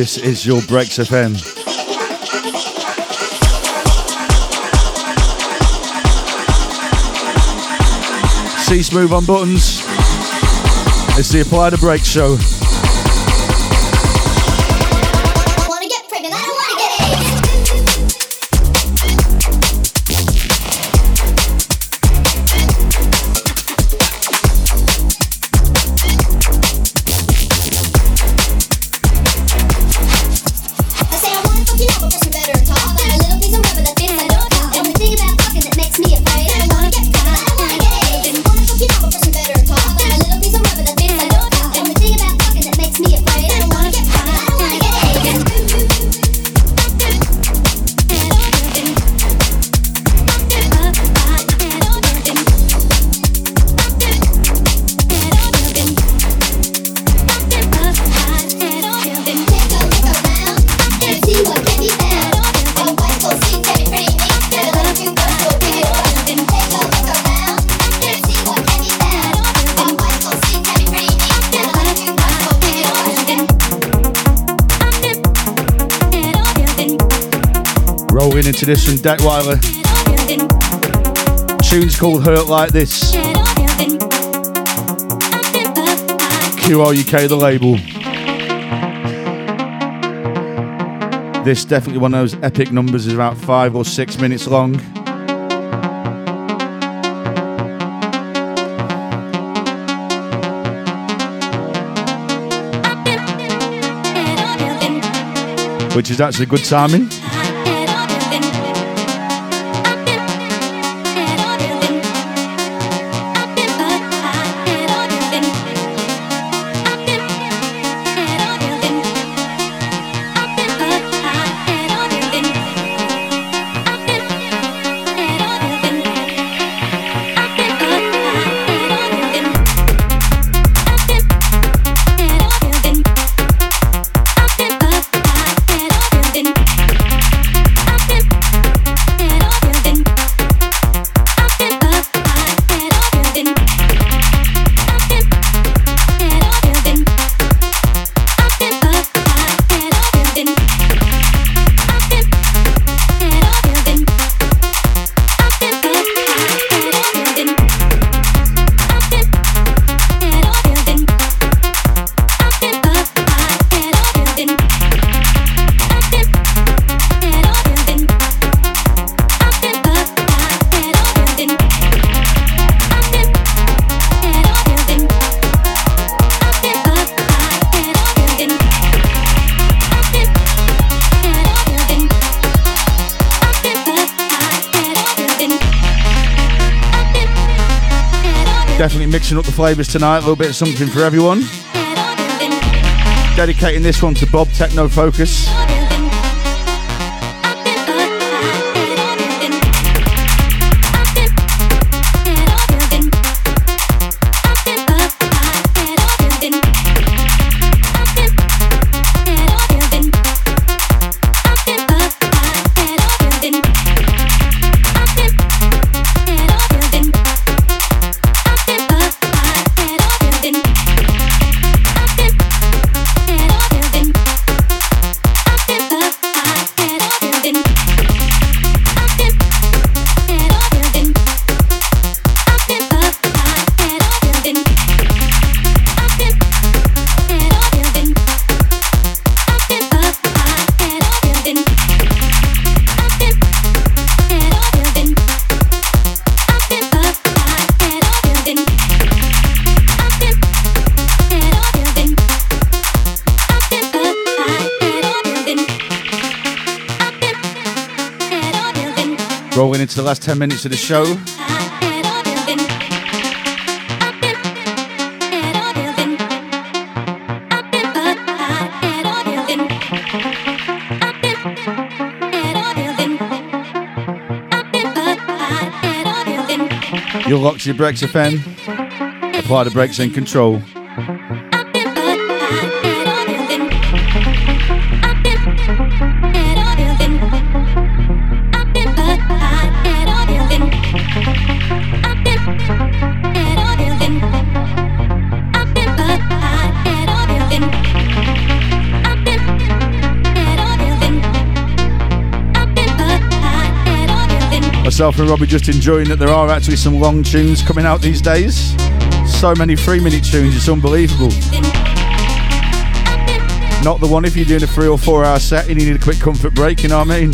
This is your Breaks FM. C Smoove on buttons. It's the Apply the Break show. From Detweiler. Tune's called Hurt Like This. QR UK, the label. This definitely one of those epic numbers is about five or six minutes long. Which is actually good timing. Flavours tonight, a little bit of something for everyone. Dedicating this one to Bob Techno Focus. last 10 minutes of the show. You're locked to your Breaks FM, a Apply the brakes in Control. Myself and Robbie just enjoying that there are actually some long tunes coming out these days. So many three minute tunes, it's unbelievable. Not the one if you're doing a three or four hour set and you need a quick comfort break, you know what I mean?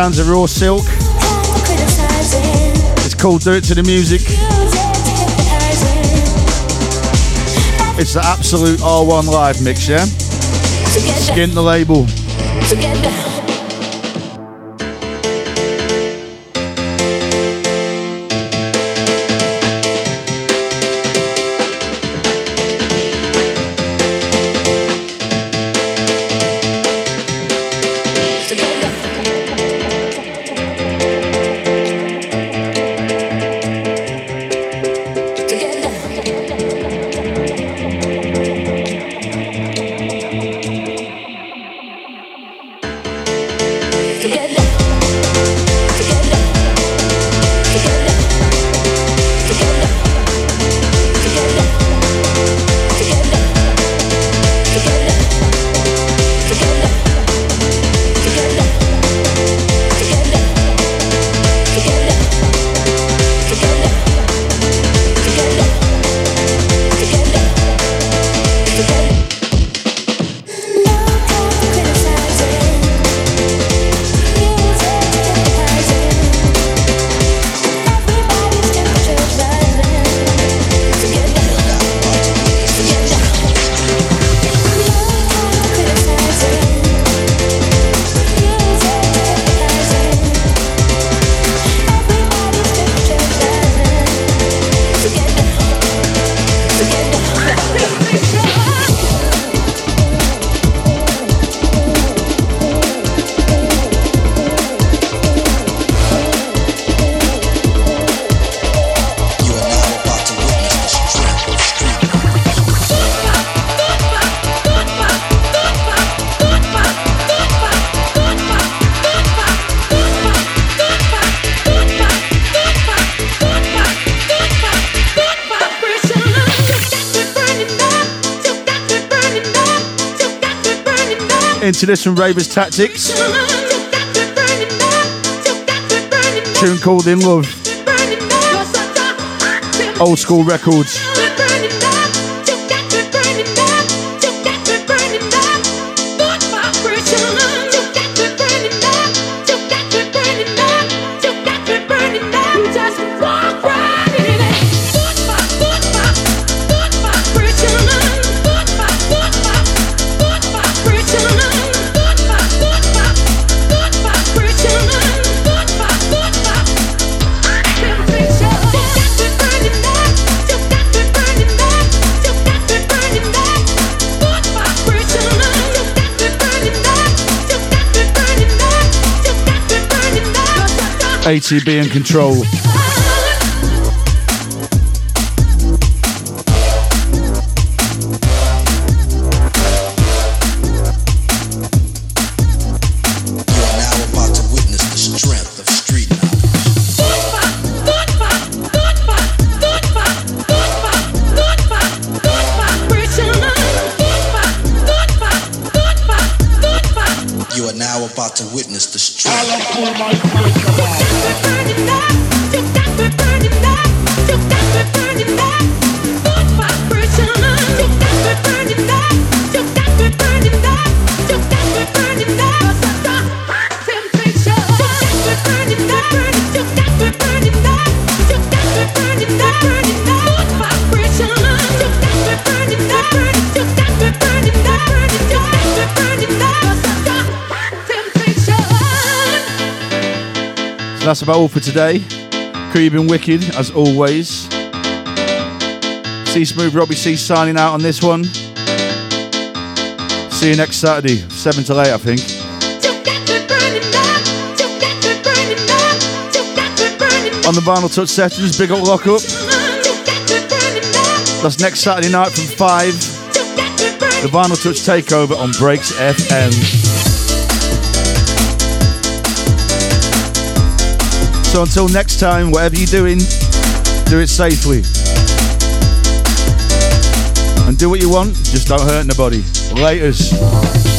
Sounds of Raw Silk. It's called Do It to the Music. It's the absolute R1 live mix, yeah? Skin the label. Into this from Ravers Tactics. Tune called In Love. Old school records. ATB and control. That's about all for today. Crew, you've been wicked, as always. C Smoove Robbie C signing out on this one. See you next Saturday, 7 to 8, I think. On the Vinyl Touch Sessions, big up lock up. That's next Saturday night from 5. The Vinyl Touch Takeover on Breaks FM. So until next time, whatever you're doing, do it safely. And do what you want, just don't hurt nobody. Laters.